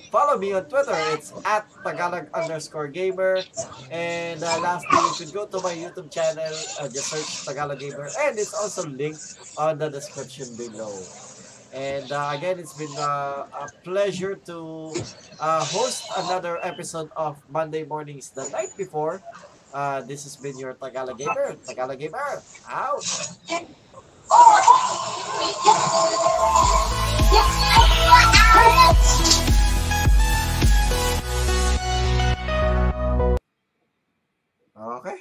follow me on Twitter. It's at Tagalog underscore gamer. And uh, lastly, you can go to my YouTube channel. Uh, just search Tagalog Gamer. And it's also linked on the description below. And uh, again, it's been uh, a pleasure to host another episode of Monday Mornings the night before. Uh, this has been your Tagalog Gamer. Tagalog Gamer, out! Okay.